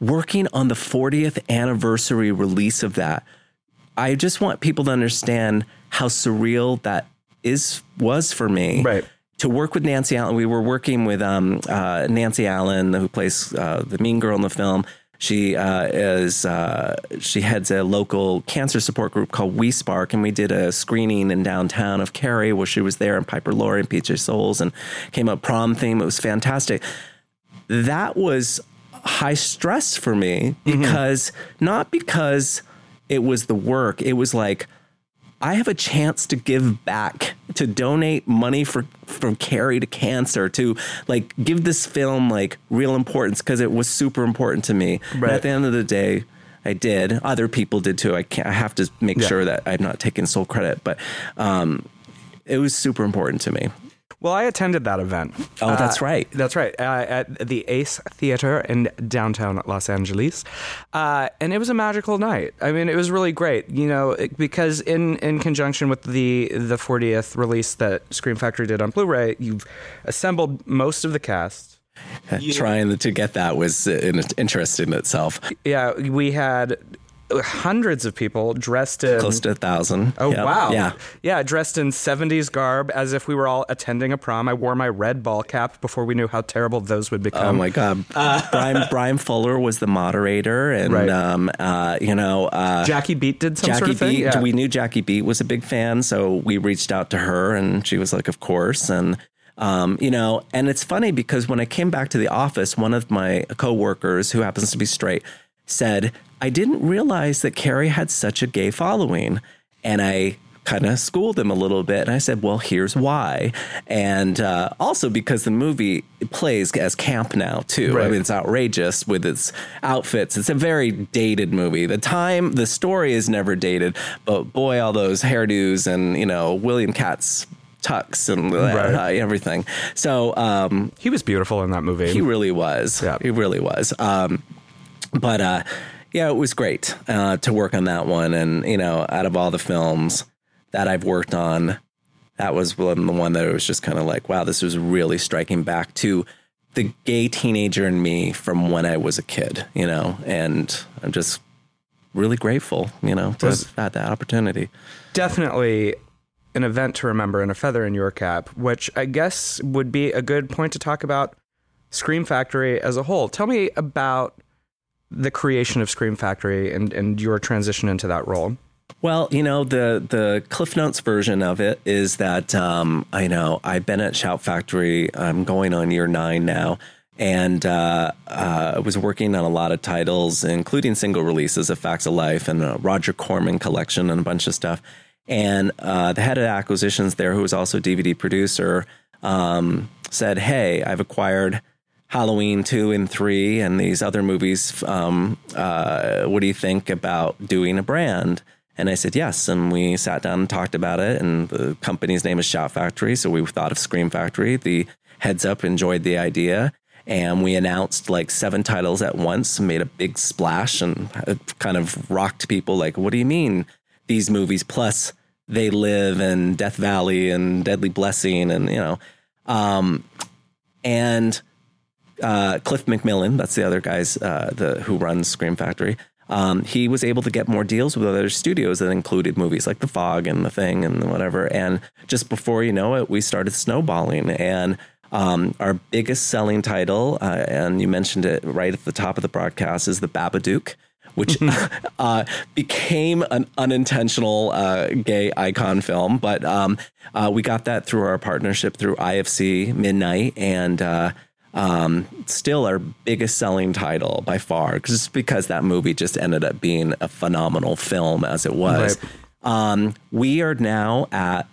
working on the 40th anniversary release of that, I just want people to understand how surreal that is was for me. Right. To work with Nancy Allen, we were working with um, uh, Nancy Allen, who plays uh, the mean girl in the film she uh, is uh, she heads a local cancer support group called We Spark, and we did a screening in downtown of Carrie where she was there, and Piper Laurie and PJ Soles, and came up prom theme. It was fantastic. That was high stress for me mm-hmm. because mm-hmm. not because it was the work. It was like I have a chance to give back, to donate money for from Carrie to cancer, to like give this film like real importance because it was super important to me. Right. at the end of the day, I did. Other people did too. I can't. I have to make yeah. sure that I'm not taking sole credit, but um, it was super important to me. Well, I attended that event. Oh, that's Uh, right. That's right. Uh, at the Ace Theater in downtown Los Angeles. Uh, and it was a magical night. I mean, it was really great, you know, it- because in, in conjunction with the, the 40th release that Scream Factory did on Blu ray, you've assembled most of the cast. *laughs* Trying to get that was uh, in- interesting in itself. Yeah, we had hundreds of people dressed in. Close to a thousand. Oh Yep. wow! Yeah. yeah, dressed in '70s garb, as if we were all attending a prom. I wore my red ball cap before we knew how terrible those would become. Oh my God! *laughs* Brian Bryan Fuller was the moderator, and Right. um, uh, you know, uh, Jackie Beat did some Jackie sort of thing. Beat. Yeah. We knew Jackie Beat was a big fan, so we reached out to her, and she was like, "Of course." And um, you know, and it's funny because when I came back to the office, one of my coworkers, who happens to be straight, said, "I didn't realize that Carrie had such a gay following," and I kind of schooled him a little bit. And I said, well, here's why. And uh, also because the movie plays as camp now, too. I mean, it's outrageous with its outfits. It's a very dated movie. The time, the story is never dated, but boy, all those hairdos and, you know, William Katt's tux and Right. everything. So, um, he was beautiful in that movie. he really was. Yeah. He really was. Um, but uh, yeah, it was great uh, to work on that one. And, you know, out of all the films that I've worked on, that was one, the one that was just kind of like, wow, this was really striking back to the gay teenager in me from when I was a kid, you know, and I'm just really grateful, you know, to Was- have had that opportunity. Definitely an event to remember and a feather in your cap, which I guess would be a good point to talk about Scream Factory as a whole. Tell me about the creation of Scream Factory and, and your transition into that role. Well, you know, the the Cliff Notes version of it is that um, I know I've been at Shout Factory. I'm going on year nine now, and uh, uh, I was working on a lot of titles, including single releases of Facts of Life and a Roger Corman collection and a bunch of stuff. And uh, the head of acquisitions there, who was also DVD producer, um, said, "Hey, I've acquired." Halloween two and three and these other movies. Um, uh, what do you think about doing a brand? And I said yes, and we sat down and talked about it. And the company's name is Shout Factory, so we thought of Scream Factory. The heads up enjoyed the idea, and we announced like seven titles at once, made a big splash, and kind of rocked people. Like, what do you mean these movies plus They Live and Death Valley and Deadly Blessing and you know, um, and uh, Cliff MacMillan, that's the other guys uh, the who runs Scream Factory. Um, he was able to get more deals with other studios that included movies like The Fog and The Thing and whatever. And just before you know it, we started snowballing. And um, our biggest selling title, uh, and you mentioned it right at the top of the broadcast, is The Babadook. Which *laughs* *laughs* uh, became an unintentional uh, gay icon film, but um, uh, we got that through our partnership through IFC Midnight, and uh, um, still our biggest selling title by far, just because that movie just ended up being a phenomenal film as it was. Right. Um, we are now at,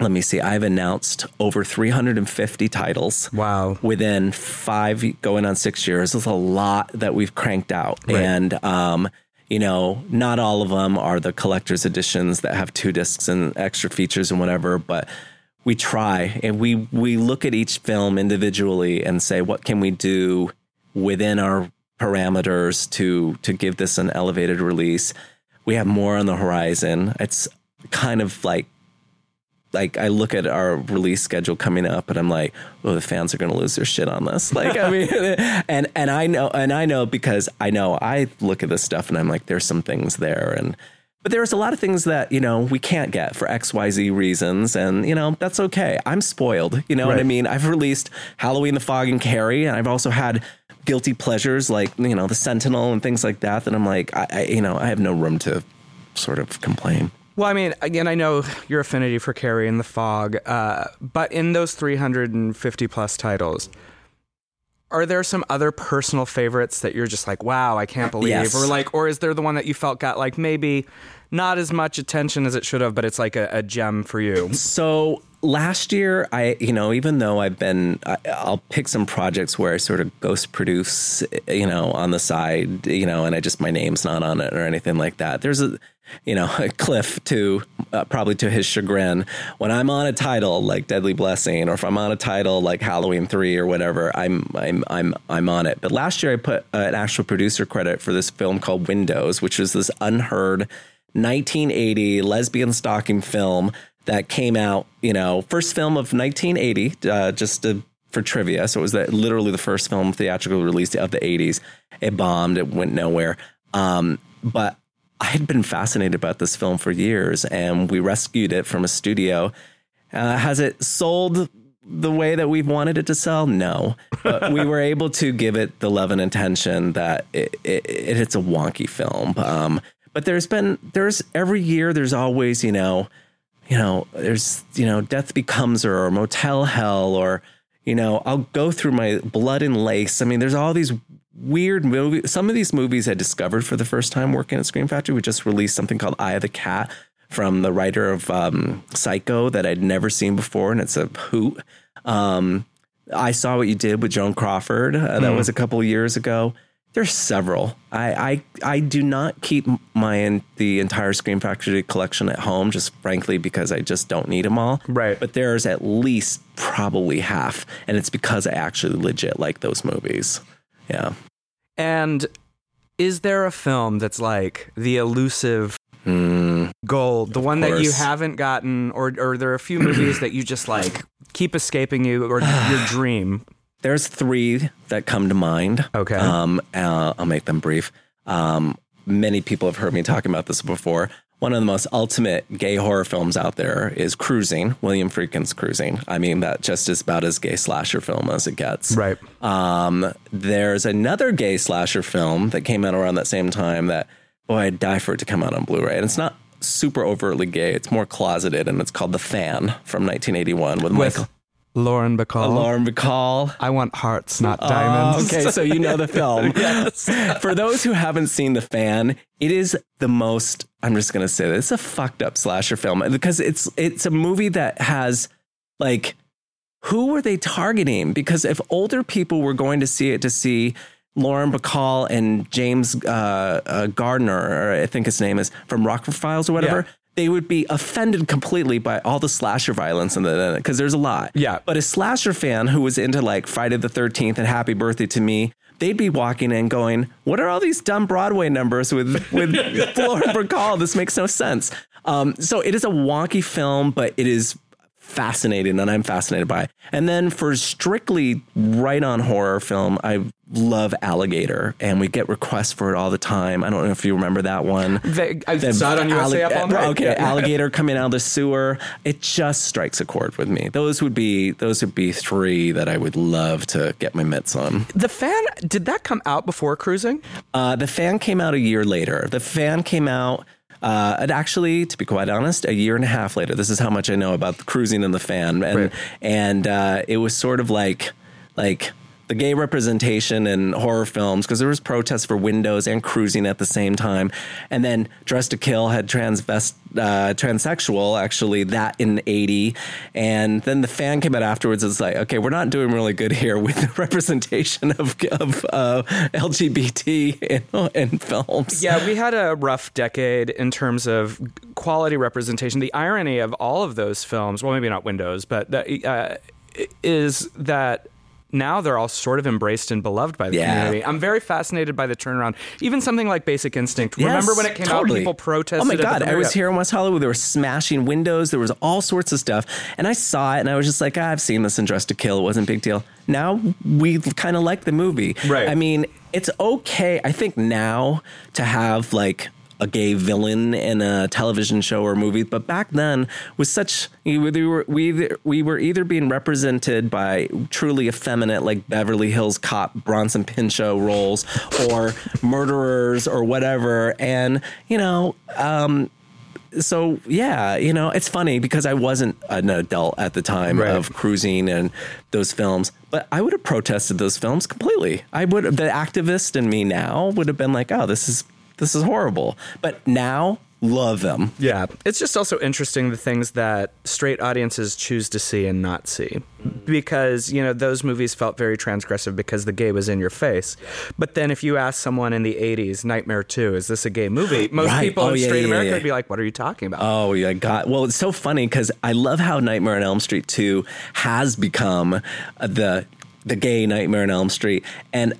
let me see, I've announced over 350 titles. Wow. Within five, going on six years, is a lot that we've cranked out. Right. And, um, you know, not all of them are the collector's editions that have two discs and extra features and whatever, but we try and we we look at each film individually and say what can we do within our parameters to to give this an elevated release. We have more on the horizon. It's kind of like like I look at our release schedule coming up and I'm like, oh, the fans are going to lose their shit on this. Like, I mean, *laughs* and and I know, and I know because I know I look at this stuff and I'm like, there's some things there, and but there's a lot of things that you know we can't get for X Y Z reasons, and you know that's okay. I'm spoiled. You know what I mean? I've released Halloween, The Fog, and Carrie, and I've also had guilty pleasures like you know the Sentinel and things like that. That I'm like, I, I you know I have no room to sort of complain. Well, I mean, again, I know your affinity for Carrie and the Fog, uh, but in those 350 plus titles, are there some other personal favorites that you're just like, wow, I can't believe, Yes. or like, or is there the one that you felt got like maybe not as much attention as it should have, but it's like a, a gem for you? So last year, I, you know, even though I've been, I, I'll pick some projects where I sort of ghost produce, you know, on the side, you know, and I just, my name's not on it or anything like that. There's a, you know, *laughs* Cliff to uh, probably to his chagrin. When I'm on a title like Deadly Blessing, or if I'm on a title like Halloween Three or whatever, I'm I'm I'm I'm on it. But last year I put uh, an actual producer credit for this film called Windows, which was this unheard 1980 lesbian stalking film that came out. You know, first film of 1980. Uh, just to, for trivia, so it was literally the first film theatrical release of the 80s. It bombed. It went nowhere. Um, but I had been fascinated about this film for years, and we rescued it from a studio. Uh, has it sold the way that we've wanted it to sell? No, but *laughs* we were able to give it the love and attention that it, it, it's a wonky film. Um, but there's been there's every year there's always you know you know there's you know Death Becomes Her or Motel Hell or you know I'll go through my Blood and Lace. I mean, there's all these weird movie. Some of these movies I discovered for the first time working at Scream Factory. We just released something called Eye of the Cat from the writer of um, Psycho that I'd never seen before, and it's a hoot. Um, I saw what you did with Joan Crawford. Uh, that mm. was a couple years ago. There's several. I, I I do not keep my the entire Scream Factory collection at home, just frankly because I just don't need them all. Right. But there's at least probably half, and it's because I actually legit like those movies. Yeah. And is there a film that's like the elusive mm, gold, the one course. that you haven't gotten, or or there are a few movies that you just like keep escaping you, or your *sighs* dream? There's three that come to mind. Okay. Um, uh, I'll make them brief. Um, many people have heard me talking about this before one of the most ultimate gay horror films out there is Cruising, William Friedkin's Cruising. I mean, that just is about as gay slasher film as it gets. Right. Um, there's another gay slasher film that came out around that same time that, boy, I'd die for it to come out on Blu ray. And it's not super overtly gay, it's more closeted, and it's called The Fan from 1981 with, with Michael. Lauren Bacall. Lauren Bacall. I want hearts, not diamonds. Oh, okay, so you know the *laughs* film. yes. For those who haven't seen The Fan, it is the most. I'm just gonna say this: it's a fucked up slasher film because it's it's a movie that has like who were they targeting? Because if older people were going to see it to see Lauren Bacall and James uh, uh, Gardner, or I think his name is from Rockford Files or whatever, yeah they would be offended completely by all the slasher violence in the because there's a lot. Yeah. But a slasher fan who was into like Friday the 13th and Happy Birthday to Me, they'd be walking in going, "What are all these dumb Broadway numbers with with *laughs* Lauren Bacall? This makes no sense." Um, so it is a wonky film, but it is fascinating and I'm fascinated by. And then for strictly right on horror film, I love Alligator and we get requests for it all the time. I don't know if you remember that one. They, I the, saw it on USA Up All. Okay, yeah. Alligator *laughs* coming out of the sewer. It just strikes a chord with me. Those would be those would be three that I would love to get my mitts on. The fan did that come out before cruising? Uh, the fan came out a year later. The fan came out uh, and actually, to be quite honest, a year and a half later, this is how much I know about the cruising and the fan, and right. and uh, it was sort of like like the gay representation in horror films because there was protests for Windows and Cruising at the same time, and then Dress to Kill had transvest uh, transsexual actually that in '80, and then the fan came out afterwards. It's like okay, we're not doing really good here with the *laughs* representation of of uh, LGBT in, in films. Yeah, we had a rough decade in terms of quality representation. The irony of all of those films, well, maybe not Windows, but uh, is that now they're all sort of embraced and beloved by the yeah. community. I'm very fascinated by the turnaround. Even something like Basic Instinct. Yes, Remember when it came totally. out, people protested. Oh my god! I was here in West Hollywood. They were smashing windows. There was all sorts of stuff, and I saw it, and I was just like, ah, I've seen this in Dress to Kill. It wasn't a big deal. Now we kind of like the movie. Right. I mean, it's okay. I think now to have like a gay villain in a television show or movie. But back then was such we were we we were either being represented by truly effeminate like Beverly Hills Cop Bronson Pinchot roles or murderers or whatever, and you know. Um, so yeah, you know, it's funny because I wasn't an adult at the time right. of cruising and those films, but I would have protested those films completely. I would the activist in me now would have been like, "Oh, this is this is horrible. But now love them. Yeah. It's just also interesting the things that straight audiences choose to see and not see. Because, you know, those movies felt very transgressive because the gay was in your face. But then if you ask someone in the 80s, Nightmare 2, is this a gay movie? Most Right. people Oh, in yeah, straight yeah, America yeah. would be like, what are you talking about? Oh yeah, God. Well, it's so funny because I love how Nightmare on Elm Street two has become the the gay Nightmare on Elm Street, and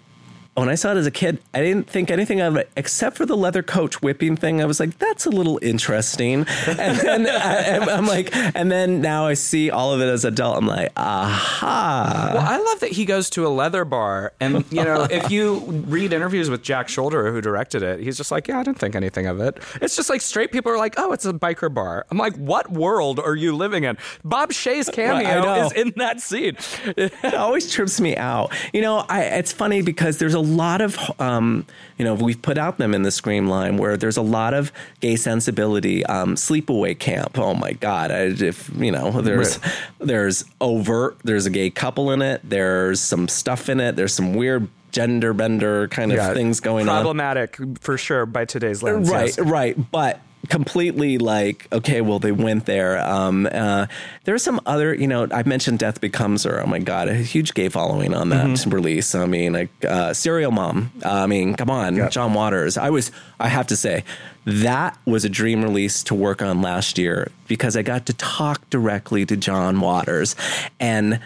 when I saw it as a kid, I didn't think anything of it except for the leather coach whipping thing. I was like, that's a little interesting, *laughs* and then uh, I, I'm like, and then now I see all of it as adult. I'm like, aha. Well, I love that he goes to a leather bar, and you know, if you read interviews with Jack Sholder, who directed it, he's just like, "Yeah, I didn't think anything of it." It's just like straight people are like, "Oh, it's a biker bar." I'm like, "What world are you living in?" Bob Shaye's cameo is in that scene. it always trips me out. You know, I, it's funny because there's a lot of, um, you know, we've put out them in the Scream line where there's a lot of gay sensibility. Um, Sleepaway Camp. Oh my God! I, if you know, there's Right. there's overt. There's a gay couple in it. There's some stuff in it. There's some weird gender bender kind of things going on. Problematic for sure by today's lens. Right, yes. right. But completely like, okay, well, they went there. Um, uh, there's some other, you know, I mentioned Death Becomes Her. Oh my God, a huge gay following on that Mm-hmm. release. I mean, like, uh, Serial Mom. I mean, come on, John Waters. I was, I have to say, that was a dream release to work on last year because I got to talk directly to John Waters and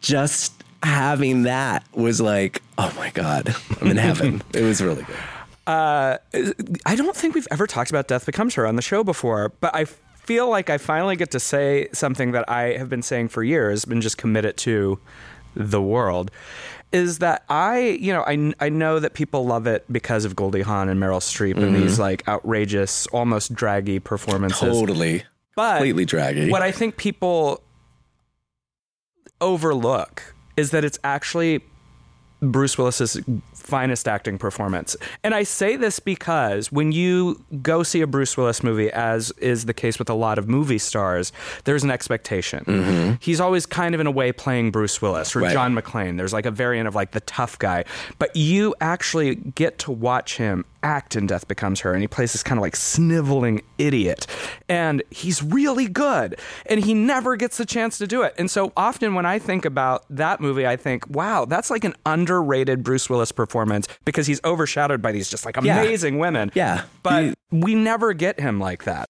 just having that was like, oh my God, I'm in heaven. *laughs* it was really good. Uh, I don't think we've ever talked about Death Becomes Her on the show before, but I feel like I finally get to say something that I have been saying for years and just commit it to the world. Is that I, you know, I, I know that people love it because of Goldie Hawn and Meryl Streep and mm-hmm. these like outrageous, almost draggy performances. Totally. But completely draggy. What I think people overlook is that it's actually Bruce Willis's finest acting performance. And I say this because when you go see a Bruce Willis movie, as is the case with a lot of movie stars, there's an expectation. Mm-hmm. He's always kind of in a way playing Bruce Willis or Right. John McClane. There's like a variant of like the tough guy. But you actually get to watch him act in Death Becomes Her, and he plays this kind of like sniveling idiot. And he's really good. And he never gets the chance to do it. And so often when I think about that movie, I think, wow, that's like an underrated Bruce Willis performance because he's overshadowed by these just like Yeah. amazing women. Yeah. But You- we never get him like that.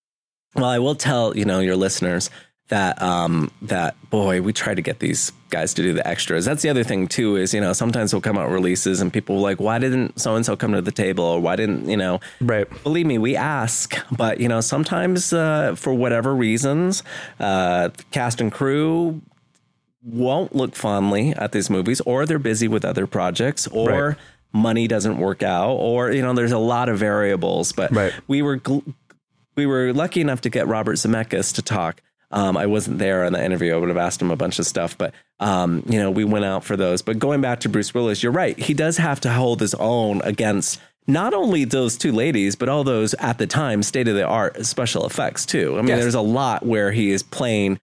well, I will tell you know your listeners that um that boy, we try to get these guys to do the extras. That's the other thing too is you know sometimes we'll come out releases and people like why didn't so and so come to the table or why didn't you know Right. Believe me, we ask, but you know sometimes uh, for whatever reasons, uh, cast and crew won't look fondly at these movies or they're busy with other projects or Right. Money doesn't work out or you know there's a lot of variables but Right. we were gl- we were lucky enough to get Robert Zemeckis to talk um, I wasn't there in the interview. I would have asked him a bunch of stuff, but um, you know, we went out for those. But going back to Bruce Willis, you're right. He does have to hold his own against not only those two ladies, but all those at the time state of the art special effects too. I mean, Yes. there's a lot where he is playing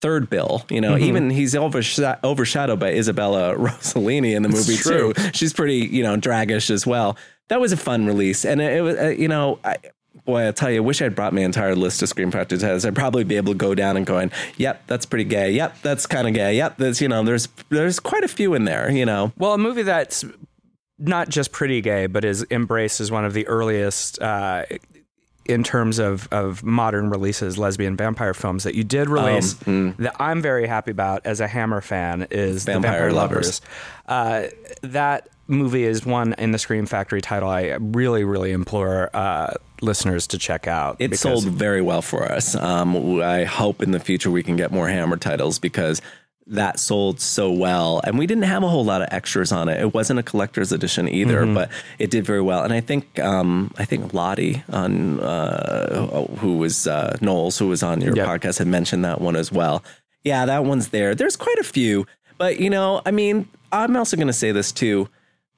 third bill. You know, even he's oversha- overshadowed by Isabella *laughs* Rossellini in the movie true. too. She's pretty, you know, draggish as well. That was a fun release, and it, it was, uh, you know, I, boy, I tell you, I wish I'd brought my entire list of screen Factor tests. I'd probably be able to go down and going, "Yep, that's pretty gay. Yep, that's kind of gay. Yep, that's you know, there's there's quite a few in there. You know, Well, a movie that's not just pretty gay, but is embraced as one of the earliest. Uh, in terms of, of modern releases, lesbian vampire films that you did release that I'm very happy about as a Hammer fan is The Um. Vampire Vampire Lovers. Lovers. Uh, that movie is one in the Scream Factory title I really, really implore uh, listeners to check out. it sold very well for us. Um, I hope in the future we can get more Hammer titles because that sold so well, and we didn't have a whole lot of extras on it. It wasn't a collector's edition either, Mm-hmm. but it did very well. And I think um, I think Lottie on uh, who was uh, Knowles, who was on your Yep. podcast, had mentioned that one as well. Yeah, that one's there. There's quite a few, but you know, I mean, I'm also going to say this too.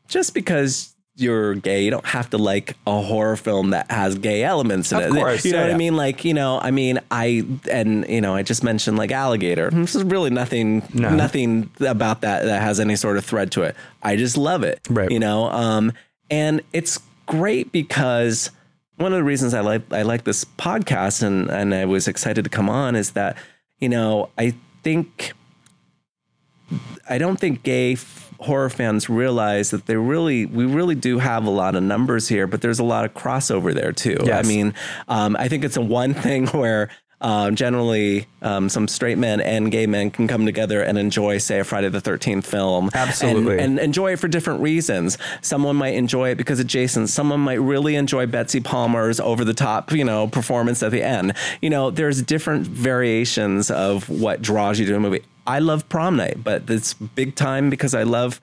Just because you're gay, you don't have to like a horror film that has gay elements in Of it. course, you know yeah, what I mean? Like, you know, I mean, I and you know, I just mentioned like alligator. This is really nothing, No. nothing about that that has any sort of thread to it. I just love it, Right. You know, um, and it's great because one of the reasons I like I like this podcast and and I was excited to come on is that you know I think I don't think gay horror fans realize that they really we really do have a lot of numbers here, but there's a lot of crossover there too. Yes. I mean, um, I think it's a one thing *laughs* where. Um, generally, um, some straight men and gay men can come together and enjoy, say, a Friday the Thirteenth film, Absolutely. and, and enjoy it for different reasons. Someone might enjoy it because of Jason. Someone might really enjoy Betsy Palmer's over the top, you know, performance at the end. You know, there's different variations of what draws you to a movie. I love Prom Night, but it's big time because I love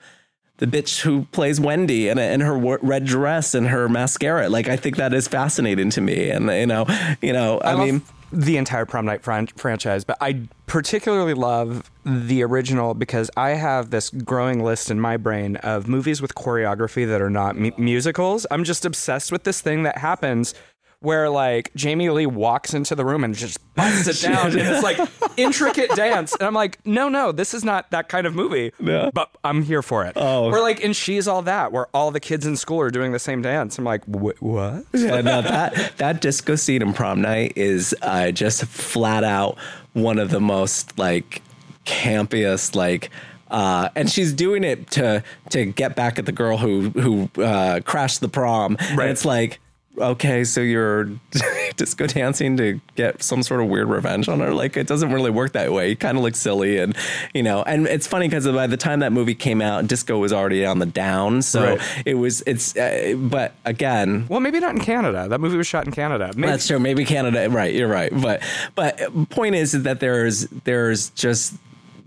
the bitch who plays Wendy in, in her red dress and her mascara. Like I think that is fascinating to me, and you know, you know, I, I, mean. the entire prom night fran- franchise, but I particularly love the original because I have this growing list in my brain of movies with choreography that are not mu- musicals. I'm just obsessed with this thing that happens where like Jamie Lee walks into the room and just busts it down and it's like intricate dance and I'm like no no this is not that kind of movie Yeah. but I'm here for it Oh. or like in She's All That where all the kids in school are doing the same dance I'm like what Yeah, no, that that disco scene in prom night is uh, just flat out one of the most like campiest like. Uh, and she's doing it to to get back at the girl who who uh, crashed the prom. And Right. it's like, okay, so you're *laughs* disco dancing to get some sort of weird revenge on her. Like it doesn't really work that way. It kind of looks silly, and you know. And it's funny because by the time that movie came out, disco was already on the down. So Right. it was. It's. Uh, but again, well maybe not in Canada that movie was shot in Canada maybe, that's true. Maybe Canada. Right. You're right. But but point is is that there's there's just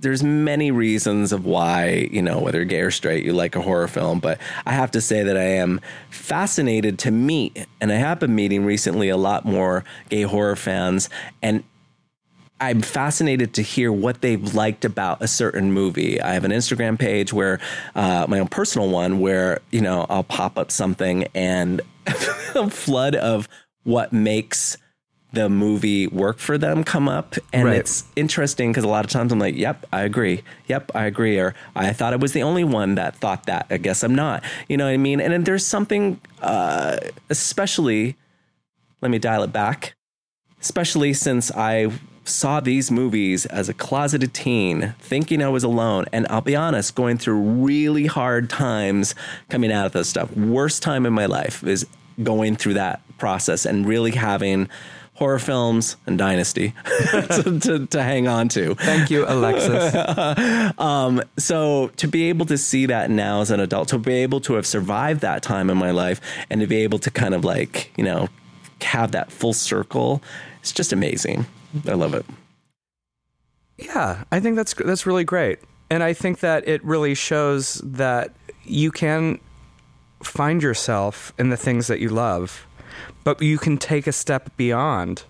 there's many reasons of why you know whether gay or straight you like a horror film. But I have to say that I am fascinated to meet, and I have been meeting recently a lot more gay horror fans and. I'm fascinated to hear what they've liked about a certain movie. I have an Instagram page where, uh, my own personal one, where you know I'll pop up something and *laughs* a flood of what makes the movie work for them come up, and Right. it's interesting because a lot of times I'm like, "Yep, I agree. Yep, I agree," or "I thought I was the only one that thought that. I guess I'm not." You know what I mean? And then there's something, uh, especially. Let me dial it back especially since I saw these movies as a closeted teen, thinking I was alone. And I'll be honest, going through really hard times coming out of this stuff. Worst time in my life is going through that process and really having horror films and Dynasty *laughs* to, to, to hang on to. thank you Alexis *laughs* Um, so to be able to see that now as an adult, to be able to have survived that time in my life and to be able to kind of like, you know, have that full circle, it's just amazing. I love it. Yeah, I think that's that's really great, and I think that it really shows that you can find yourself in the things that you love, but you can take a step beyond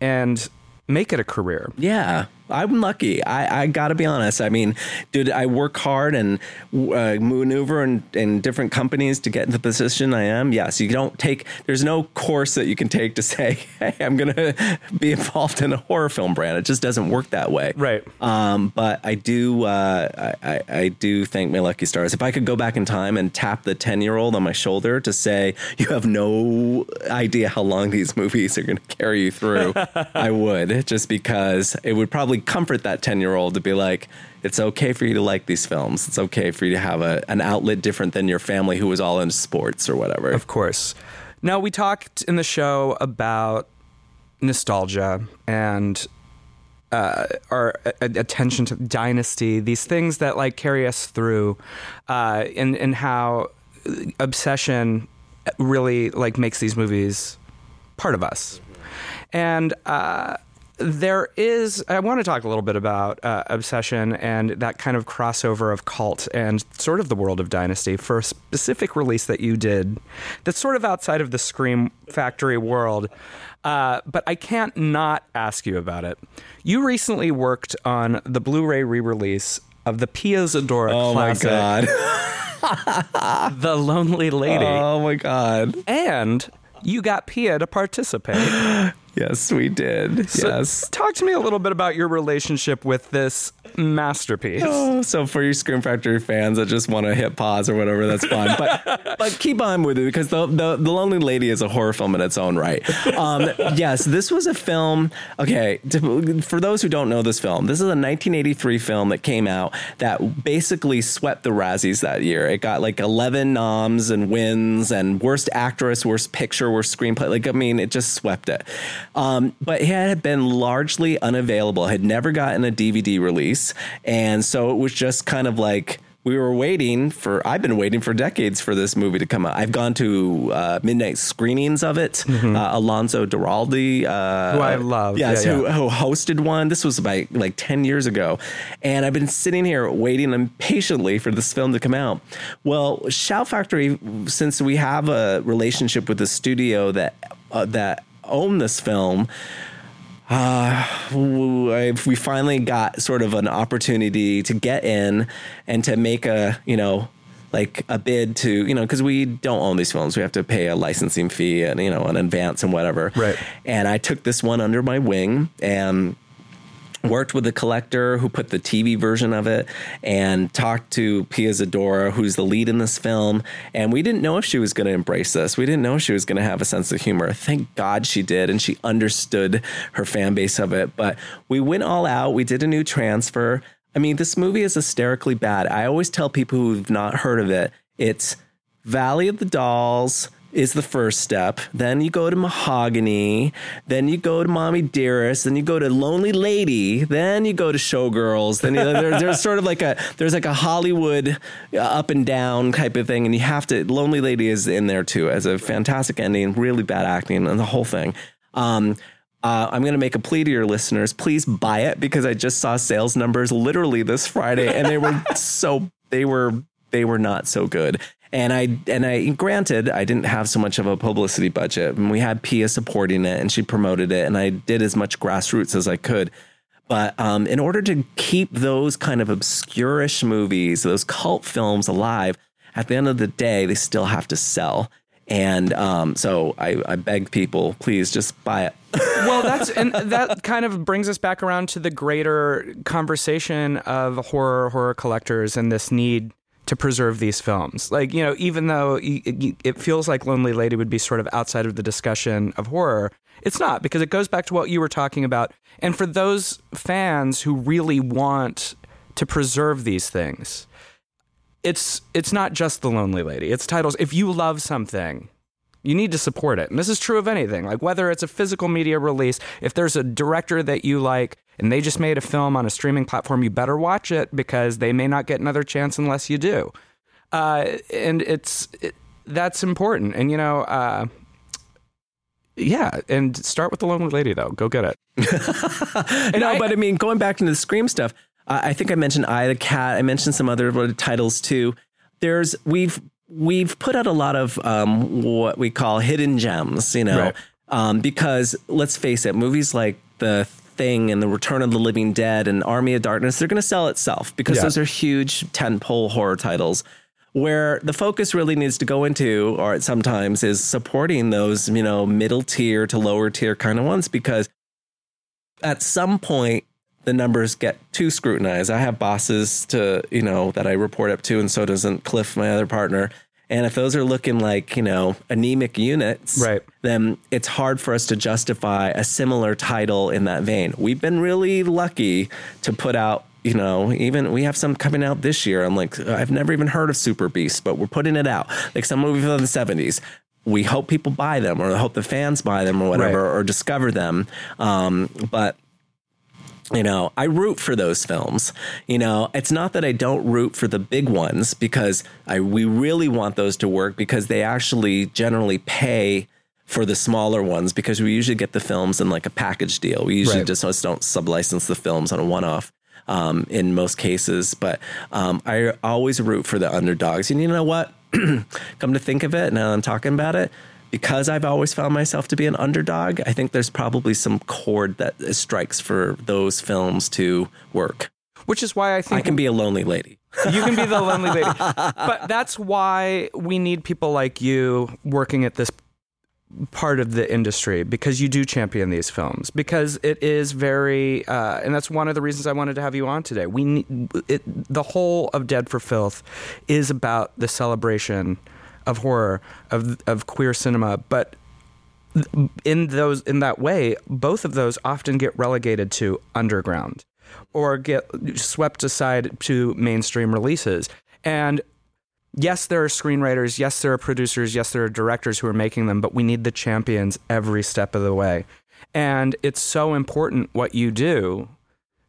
and make it a career. Yeah, I'm lucky. I, I got to be honest. I mean, dude, I work hard and uh, maneuver in, in different companies to get into the position I am. Yes, you don't take, there's no course that you can take to *laughs* say, hey, I'm going to be involved in a horror film brand. It just doesn't work that way. Right. Um, but I do, uh, I, I, I do thank my lucky stars. If I could go back in time and tap the 10 year old on my shoulder to say, you have no idea how long these movies are going to carry you through, *laughs* I would, just because it would probably comfort that 10 year old to be like, it's okay for you to like these films. It's okay for you to have a, an outlet different than your family who was all into sports or whatever. Of course. Now, we talked in the show about nostalgia and uh, our attention to dynasty, these things that like carry us through, uh, and and how obsession really like makes these movies part of us. And uh, there is, I want to talk a little bit about uh, Obsession and that kind of crossover of cult and sort of the world of Dynasty for a specific release that you did that's sort of outside of the Scream Factory world. Uh, but I can't not ask you about it. You recently worked on the Blu ray re release of the Pia Zadora oh my classic, God. *laughs* *laughs* The Lonely Lady. Oh my God. and you got Pia to participate. *gasps* *gasps* Yes, we did. So yes. Talk to me a little bit about your relationship with this masterpiece. Oh, so for you Scream Factory fans that just want to hit pause or whatever, that's fine. But *laughs* but keep on with it because the, the the Lonely Lady is a horror film in its own right. Um, *laughs* yes, this was a film. Okay, to, for those who don't know this film, this is a 1983 film that came out that basically swept the Razzies that year. It got like 11 noms and wins and worst actress, worst picture, worst screenplay. Like I mean, it just swept it. Um, but it had been largely unavailable. Had never gotten a DVD release, and so it was just kind of like we were waiting for i've been waiting for decades for this movie to come out. I've gone to uh, midnight screenings of it. Mm-hmm. uh, alonso duralde uh, who i love. yes yeah, yeah. Who, who, hosted one. This was about like 10 years ago. And i've been sitting here waiting impatiently for this film to come out. Well shout factory since we have a relationship with the studio that uh, that own this film uh, we finally got sort of an opportunity to get in and to make a, you know, like a bid to, you know, because we don't own these films. We have to pay a licensing fee and, you know, an advance and whatever. Right. And I took this one under my wing and worked with the collector who put the TV version of it and talked to Pia Zadora, who's the lead in this film. And we didn't know if she was going to embrace this. We didn't know she was going to have a sense of humor. Thank God she did. And she understood her fan base of it. But we went all out. We did a new transfer. I mean, this movie is hysterically bad. I always tell people who've not heard of it, it's Valley of the Dolls, is the first step. Then you go to Mahogany. Then you go to Mommy Dearest. Then you go to Lonely Lady. Then you go to Showgirls. Then you, there, there's sort of like a there's like a Hollywood uh, up and down type of thing, and you have to. Lonely Lady is in there too as a fantastic ending, really bad acting, and the whole thing. Um, uh, I'm going to make a plea to your listeners. Please buy it because I just saw sales numbers literally this Friday, and they were *laughs* so they were they were not so good. And I and I granted I didn't have so much of a publicity budget, and we had Pia supporting it, and she promoted it, and I did as much grassroots as I could. But um, in order to keep those kind of obscurish movies, those cult films alive, at the end of the day, they still have to sell. And um, so I, I beg people, please just buy it. *laughs* well, that's and that kind of brings us back around to the greater conversation of horror horror collectors and this need to preserve these films. Like, you know, even though it feels like Lonely Lady would be sort of outside of the discussion of horror, it's not because it goes back to what you were talking about. And for those fans who really want to preserve these things, it's it's not just the Lonely Lady. It's titles. If you love something, you need to support it. And this is true of anything. Like whether it's a physical media release, if there's a director that you like and they just made a film on a streaming platform, you better watch it because they may not get another chance unless you do. Uh, and it's it, that's important. And you know, uh, yeah, and start with the Lonely Lady though. Go get it. *laughs* no, I, but I mean, going back into the Scream stuff, uh, I think I mentioned I the Cat. I mentioned some other titles too. There's we've we've put out a lot of um, what we call hidden gems, you know, right. um, because let's face it, movies like the Thing and the Return of the Living Dead and Army of Darkness, they're going to sell itself because yeah. those are huge tentpole horror titles. Where the focus really needs to go into, or sometimes, is supporting those, you know, middle tier to lower tier kind of ones because at some point the numbers get too scrutinized. I have bosses to, you know, that I report up to, and so doesn't Cliff, my other partner. And if those are looking like, you know, anemic units, right. then it's hard for us to justify a similar title in that vein. We've been really lucky to put out, you know, even we have some coming out this year. I'm like, I've never even heard of Super Beast, but we're putting it out. Like some movie from the 70s. We hope people buy them or hope the fans buy them or whatever right. or discover them. Um, but you know, I root for those films. You know, it's not that I don't root for the big ones because I we really want those to work because they actually generally pay for the smaller ones because we usually get the films in like a package deal. We usually right. just, just don't sublicense the films on a one off. Um, in most cases, but um, I always root for the underdogs. And you know what? *clears throat* Come to think of it, now I'm talking about it, because I've always found myself to be an underdog, I think there's probably some chord that strikes for those films to work. Which is why I think I can be a lonely lady. You can be the lonely lady. *laughs* but that's why we need people like you working at this part of the industry because you do champion these films because it is very uh, and that's one of the reasons I wanted to have you on today. We need, it, the whole of Dead for Filth is about the celebration of horror of of queer cinema, but in those in that way, both of those often get relegated to underground or get swept aside to mainstream releases. And yes, there are screenwriters, yes, there are producers, yes, there are directors who are making them, but we need the champions every step of the way. And it's so important what you do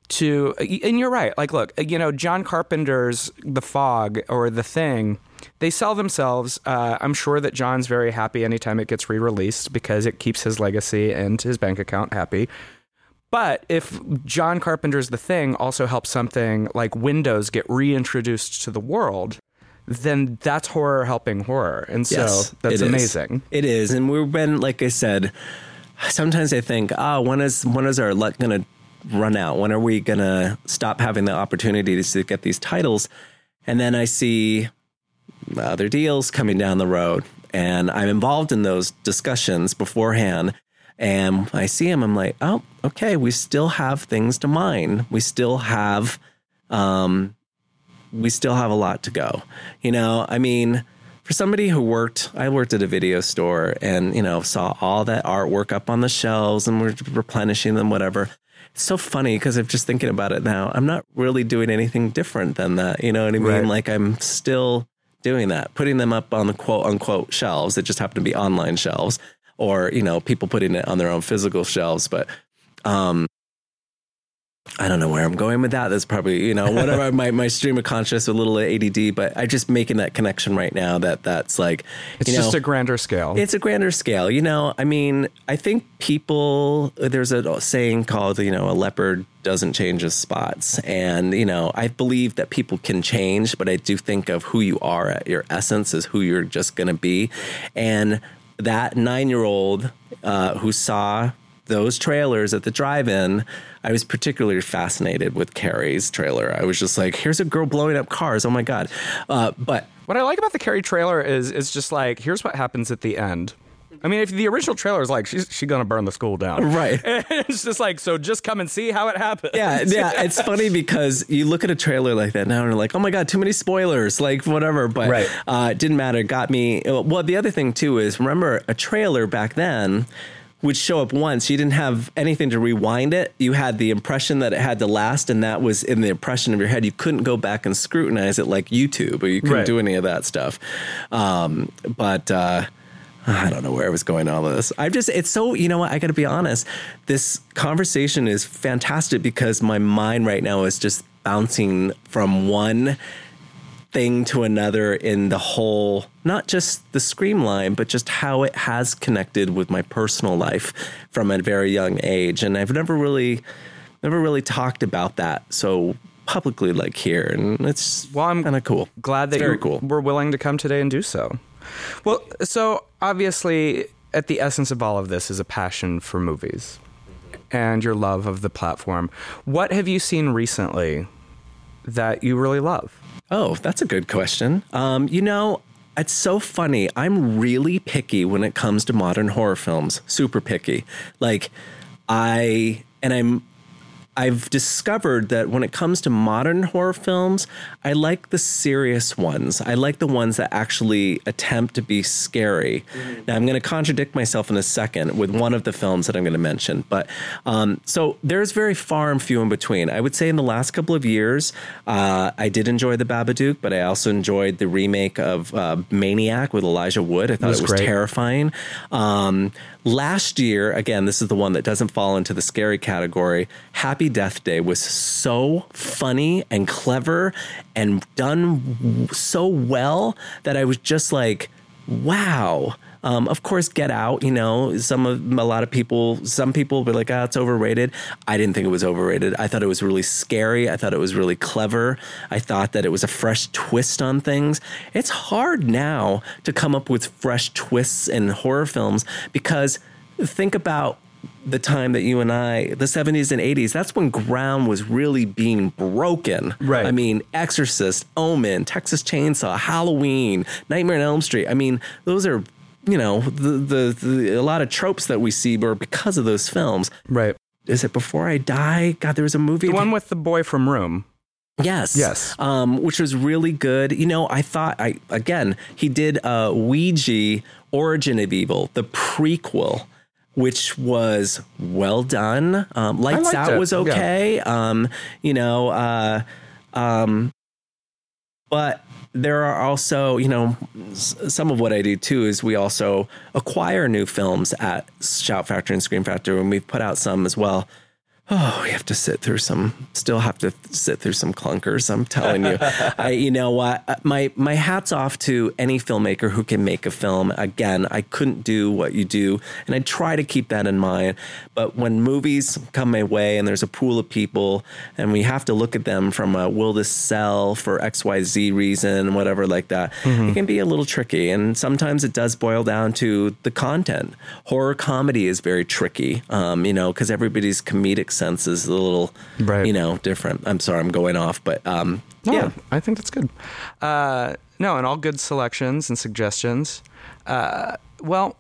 to, and you're right. Like, look, you know, John Carpenter's The Fog or The Thing, they sell themselves. Uh, I'm sure that John's very happy anytime it gets re released because it keeps his legacy and his bank account happy. But if John Carpenter's The Thing also helps something like Windows get reintroduced to the world, then that's horror helping horror. And so Yes, that's it amazing. It is, and we've been like I said. Sometimes I think, ah, when is when is our luck going to run out? When are we going to stop having the opportunity to get these titles? And then I see other deals coming down the road, and I'm involved in those discussions beforehand. And I see them, I'm like, oh, okay, we still have things to mine. We still have, um, we still have a lot to go. You know, I mean, for somebody who worked, I worked at a video store and, you know, saw all that artwork up on the shelves and we're replenishing them, whatever. It's so funny because I'm just thinking about it now. I'm not really doing anything different than that. You know what I mean? Right. Like I'm still doing that, putting them up on the quote unquote shelves that just happen to be online shelves or, you know, people putting it on their own physical shelves. But, um, I don't know where I'm going with that. That's probably, you know, whatever *laughs* my, my stream of conscious, a little ADD, but I'm just making that connection right now that that's like, It's you know, just a grander scale. it's a grander scale. You know, I mean, I think people, there's a saying called, you know, a leopard doesn't change his spots. And, you know, I believe that people can change, but I do think of who you are at your essence is who you're just going to be. And that nine year old uh, who saw those trailers at the drive-in, I was particularly fascinated with Carrie's trailer. I was just like, "Here's a girl blowing up cars! Oh my god!" Uh, but What I like about the Carrie trailer is is just like here's what happens at the end. I mean, if the original trailer is like she's she gonna burn the school down, *laughs* Right. *laughs* it's just like so. Just come and see how it happens. yeah, *laughs* yeah, it's funny because you look at a trailer like that now and you're like, oh my god, too many spoilers, like whatever. But Right. uh, it didn't matter. Got me. Well, the other thing too is remember a trailer back then would show up once. You didn't have anything to rewind it. You had the impression that it had to last, and that was in the impression of your head. You couldn't go back and scrutinize it like YouTube, or you couldn't Right. do any of that stuff. Um, but. Uh, I don't know where I was going all of this. I've just, it's so, you know what? I got to be honest. This conversation is fantastic because my mind right now is just bouncing from one thing to another in the whole, not just the scream line, but just how it has connected with my personal life from a very young age. And I've never really, never really talked about that so publicly like here. And it's Well, I'm kind of cool. glad that you cool. were willing to come today and do so. Well, so obviously, at the essence of all of this is a passion for movies and your love of the platform. What have you seen recently that you really love? Oh, that's a good question. Um, you know, it's so funny. I'm really picky when it comes to modern horror films. Super picky. Like I and I'm I've discovered that when it comes to modern horror films, I like the serious ones. I like the ones that actually attempt to be scary. Now, I'm going to contradict myself in a second with one of the films that I'm going to mention. But um, so there's very far and few in between. I would say in the last couple of years, uh, I did enjoy The Babadook, but I also enjoyed the remake of uh, Maniac with Elijah Wood. I thought was it was great. terrifying. Um, last year, again, this is the one that doesn't fall into the scary category. Happy Death Day was so funny and clever and done so well that I was just like, wow. Um, of course, Get Out. You know, some of a lot of people, some people were like, "Ah, it's overrated." I didn't think it was overrated. I thought it was really scary. I thought it was really clever. I thought that it was a fresh twist on things. It's hard now to come up with fresh twists in horror films because think about the time that you and I, the 70s and 80s, that's when ground was really being broken. Right. I mean, Exorcist, Omen, Texas Chainsaw, Halloween, Nightmare on Elm Street. I mean, those are you know, the, the, the a lot of tropes that we see were because of those films. Right. Is it Before I Die? God, there was a movie. The one with the boy from Room. Yes. Yes. Um, which was really good. You know, I thought I again he did uh, Ouija Origin of Evil, the prequel, which was well done. Um, Lights Out it, was okay. Um, you know, uh, um, but there are also, you know, some of what I do too is we also acquire new films at Shout Factory and Scream Factory, and we've put out some as well. Oh, we have to sit through some. Still have to sit through some clunkers. I'm telling you. *laughs* I, you know what? Uh, My my hats off to any filmmaker who can make a film. Again, I couldn't do what you do, and I try to keep that in mind. But when movies come my way, and there's a pool of people, and we have to look at them from a will this sell for X Y Z reason, whatever like that, it can be a little tricky. And sometimes it does boil down to the content. Horror comedy is very tricky, um, you know, because everybody's comedic sense is a little, Right. you know, different. I'm sorry, I'm going off, but um, No, yeah. I think that's good. Uh, no, and all good selections and suggestions. Uh, well,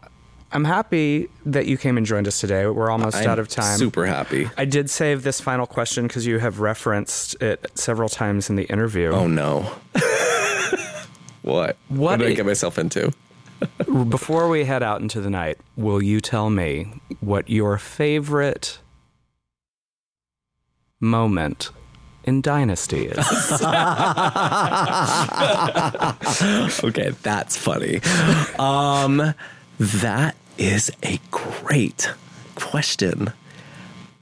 I'm happy that you came and joined us today. We're almost I'm out of time. Super happy. I did save this final question because you have referenced it several times in the interview. Oh no. *laughs* what? What did I i- get myself into? *laughs* Before we head out into the night, will you tell me what your favorite moment in Dynasty is? *laughs* okay, that's funny. Um, that is a great question.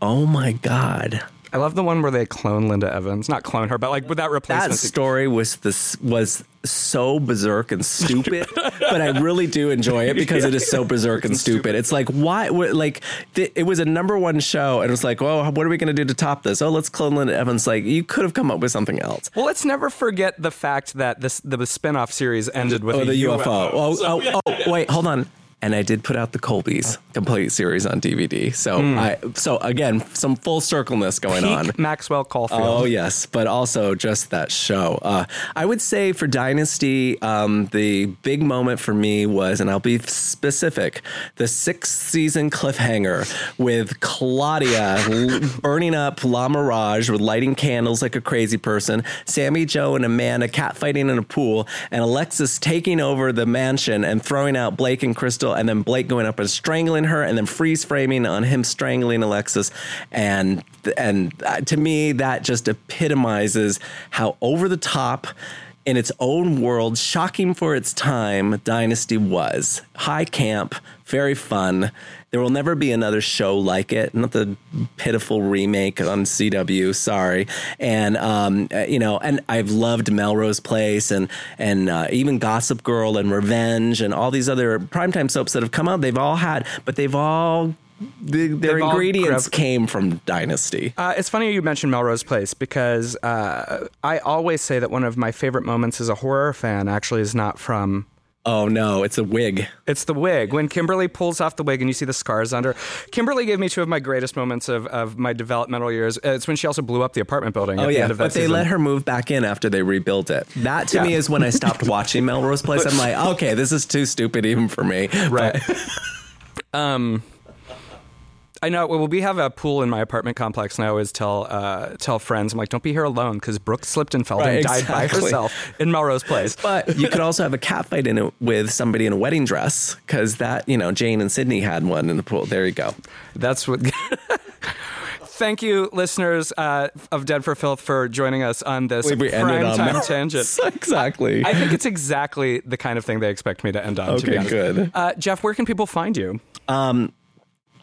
Oh my god. I love the one where they clone Linda Evans. Not clone her, but like with that That replacement. story was this was so berserk and stupid, *laughs* but I really do enjoy it because it is so berserk and stupid. It's like why? What, like th- it was a number one show, and it was like, oh, what are we going to do to top this? Oh, let's clone Linda Evans. Like you could have come up with something else. well, let's never forget the fact that this the spin-off series ended oh, with Oh, the UFO. UFO. Oh, oh, oh, wait, hold on. And I did put out the Colbys complete series on DVD. So I so again some full circleness going on. Maxwell Caulfield. Oh yes, but also just that show. Uh, I would say for Dynasty, um, the big moment for me was, and I'll be specific, the sixth season cliffhanger with Claudia *laughs* l- burning up La Mirage with lighting candles like a crazy person, Sammy Jo and Amanda catfighting in a pool, and Alexis taking over the mansion and throwing out Blake and Krystle, and then Blake going up and strangling her, and then freeze framing on him strangling Alexis, and and uh, to me that just epitomizes how over the top in its own world shocking for its time dynasty was. High camp very fun there will never be another show like it not the pitiful remake on cw sorry and um, uh, you know and i've loved melrose place and and uh, even gossip girl and revenge and all these other primetime soaps that have come out they've all had but they've all the, their They've ingredients came from Dynasty. Uh, it's funny you mentioned Melrose Place because uh, I always say that one of my favorite moments as a horror fan actually is not from. Oh no, it's a wig. It's the wig. When Kimberly pulls off the wig and you see the scars under. Kimberly gave me two of my greatest moments of, of my developmental years. Uh, It's when she also blew up the apartment building at Oh the yeah, end of that but they season. let her move back in after they rebuilt it. That to Yeah. me is when I stopped *laughs* watching Melrose Place. I'm like, okay, this is too stupid even for me. Right. *laughs* um, I know. Well, we have a pool in my apartment complex, and I always tell uh, tell friends, I'm like, don't be here alone because Brooke slipped and fell Right, and died by herself in Melrose Place. But you could also have a cat fight in it with somebody in a wedding dress because that, you know, Jane and Sydney had one in the pool. There you go. That's what. *laughs* Thank you, listeners uh, of Dead for Filth, for joining us on this We ended prime on time tangent. *laughs* exactly. I think it's exactly the kind of thing they expect me to end on. Okay, good. Uh, Jeff, where can people find you?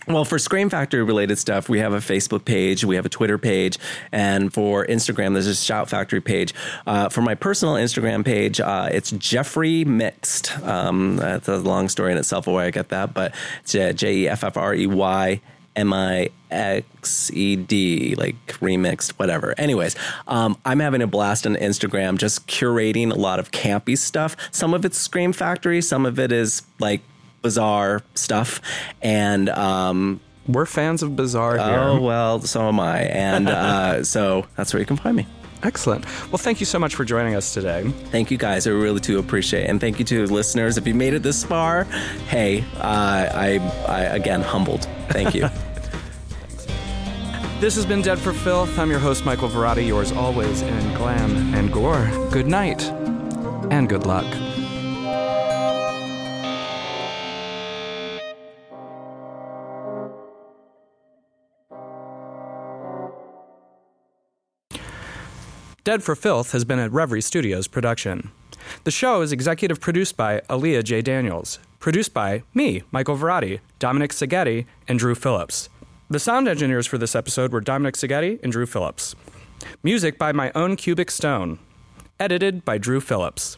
Well, for Scream Factory related stuff, we have a Facebook page, we have a Twitter page, and for Instagram, there's a Shout Factory page. Uh, for my personal Instagram page, uh, it's Jeffrey Mixed. Um, that's a long story in itself why I get that, but it's uh, J E F F R E Y. M I X E D, like remixed, whatever. Anyways, um, I'm having a blast on Instagram, just curating a lot of campy stuff. Some of it's Scream Factory, some of it is like bizarre stuff, and um, We're fans of Bizarre here. oh well, so am I, and *laughs* uh, so that's where you can find me. Excellent. Well, thank you so much for joining us today. Thank you guys. I really do appreciate it. And thank you to listeners. If you made it this far, hey, uh, I, I, again, humbled. Thank you. *laughs* This has been Dead for Filth. I'm your host, Michael Varrati, yours always in glam and gore. Good night and good luck. Dead for Filth has been a Reverie Studios production. The show is executive produced by Aaliyah J. Daniels, produced by me, Michael Varrati, Dominic Saghetti, and Drew Phillips. The sound engineers for this episode were Dominic Saghetti and Drew Phillips. Music by my own Cubic Stone. Edited by Drew Phillips.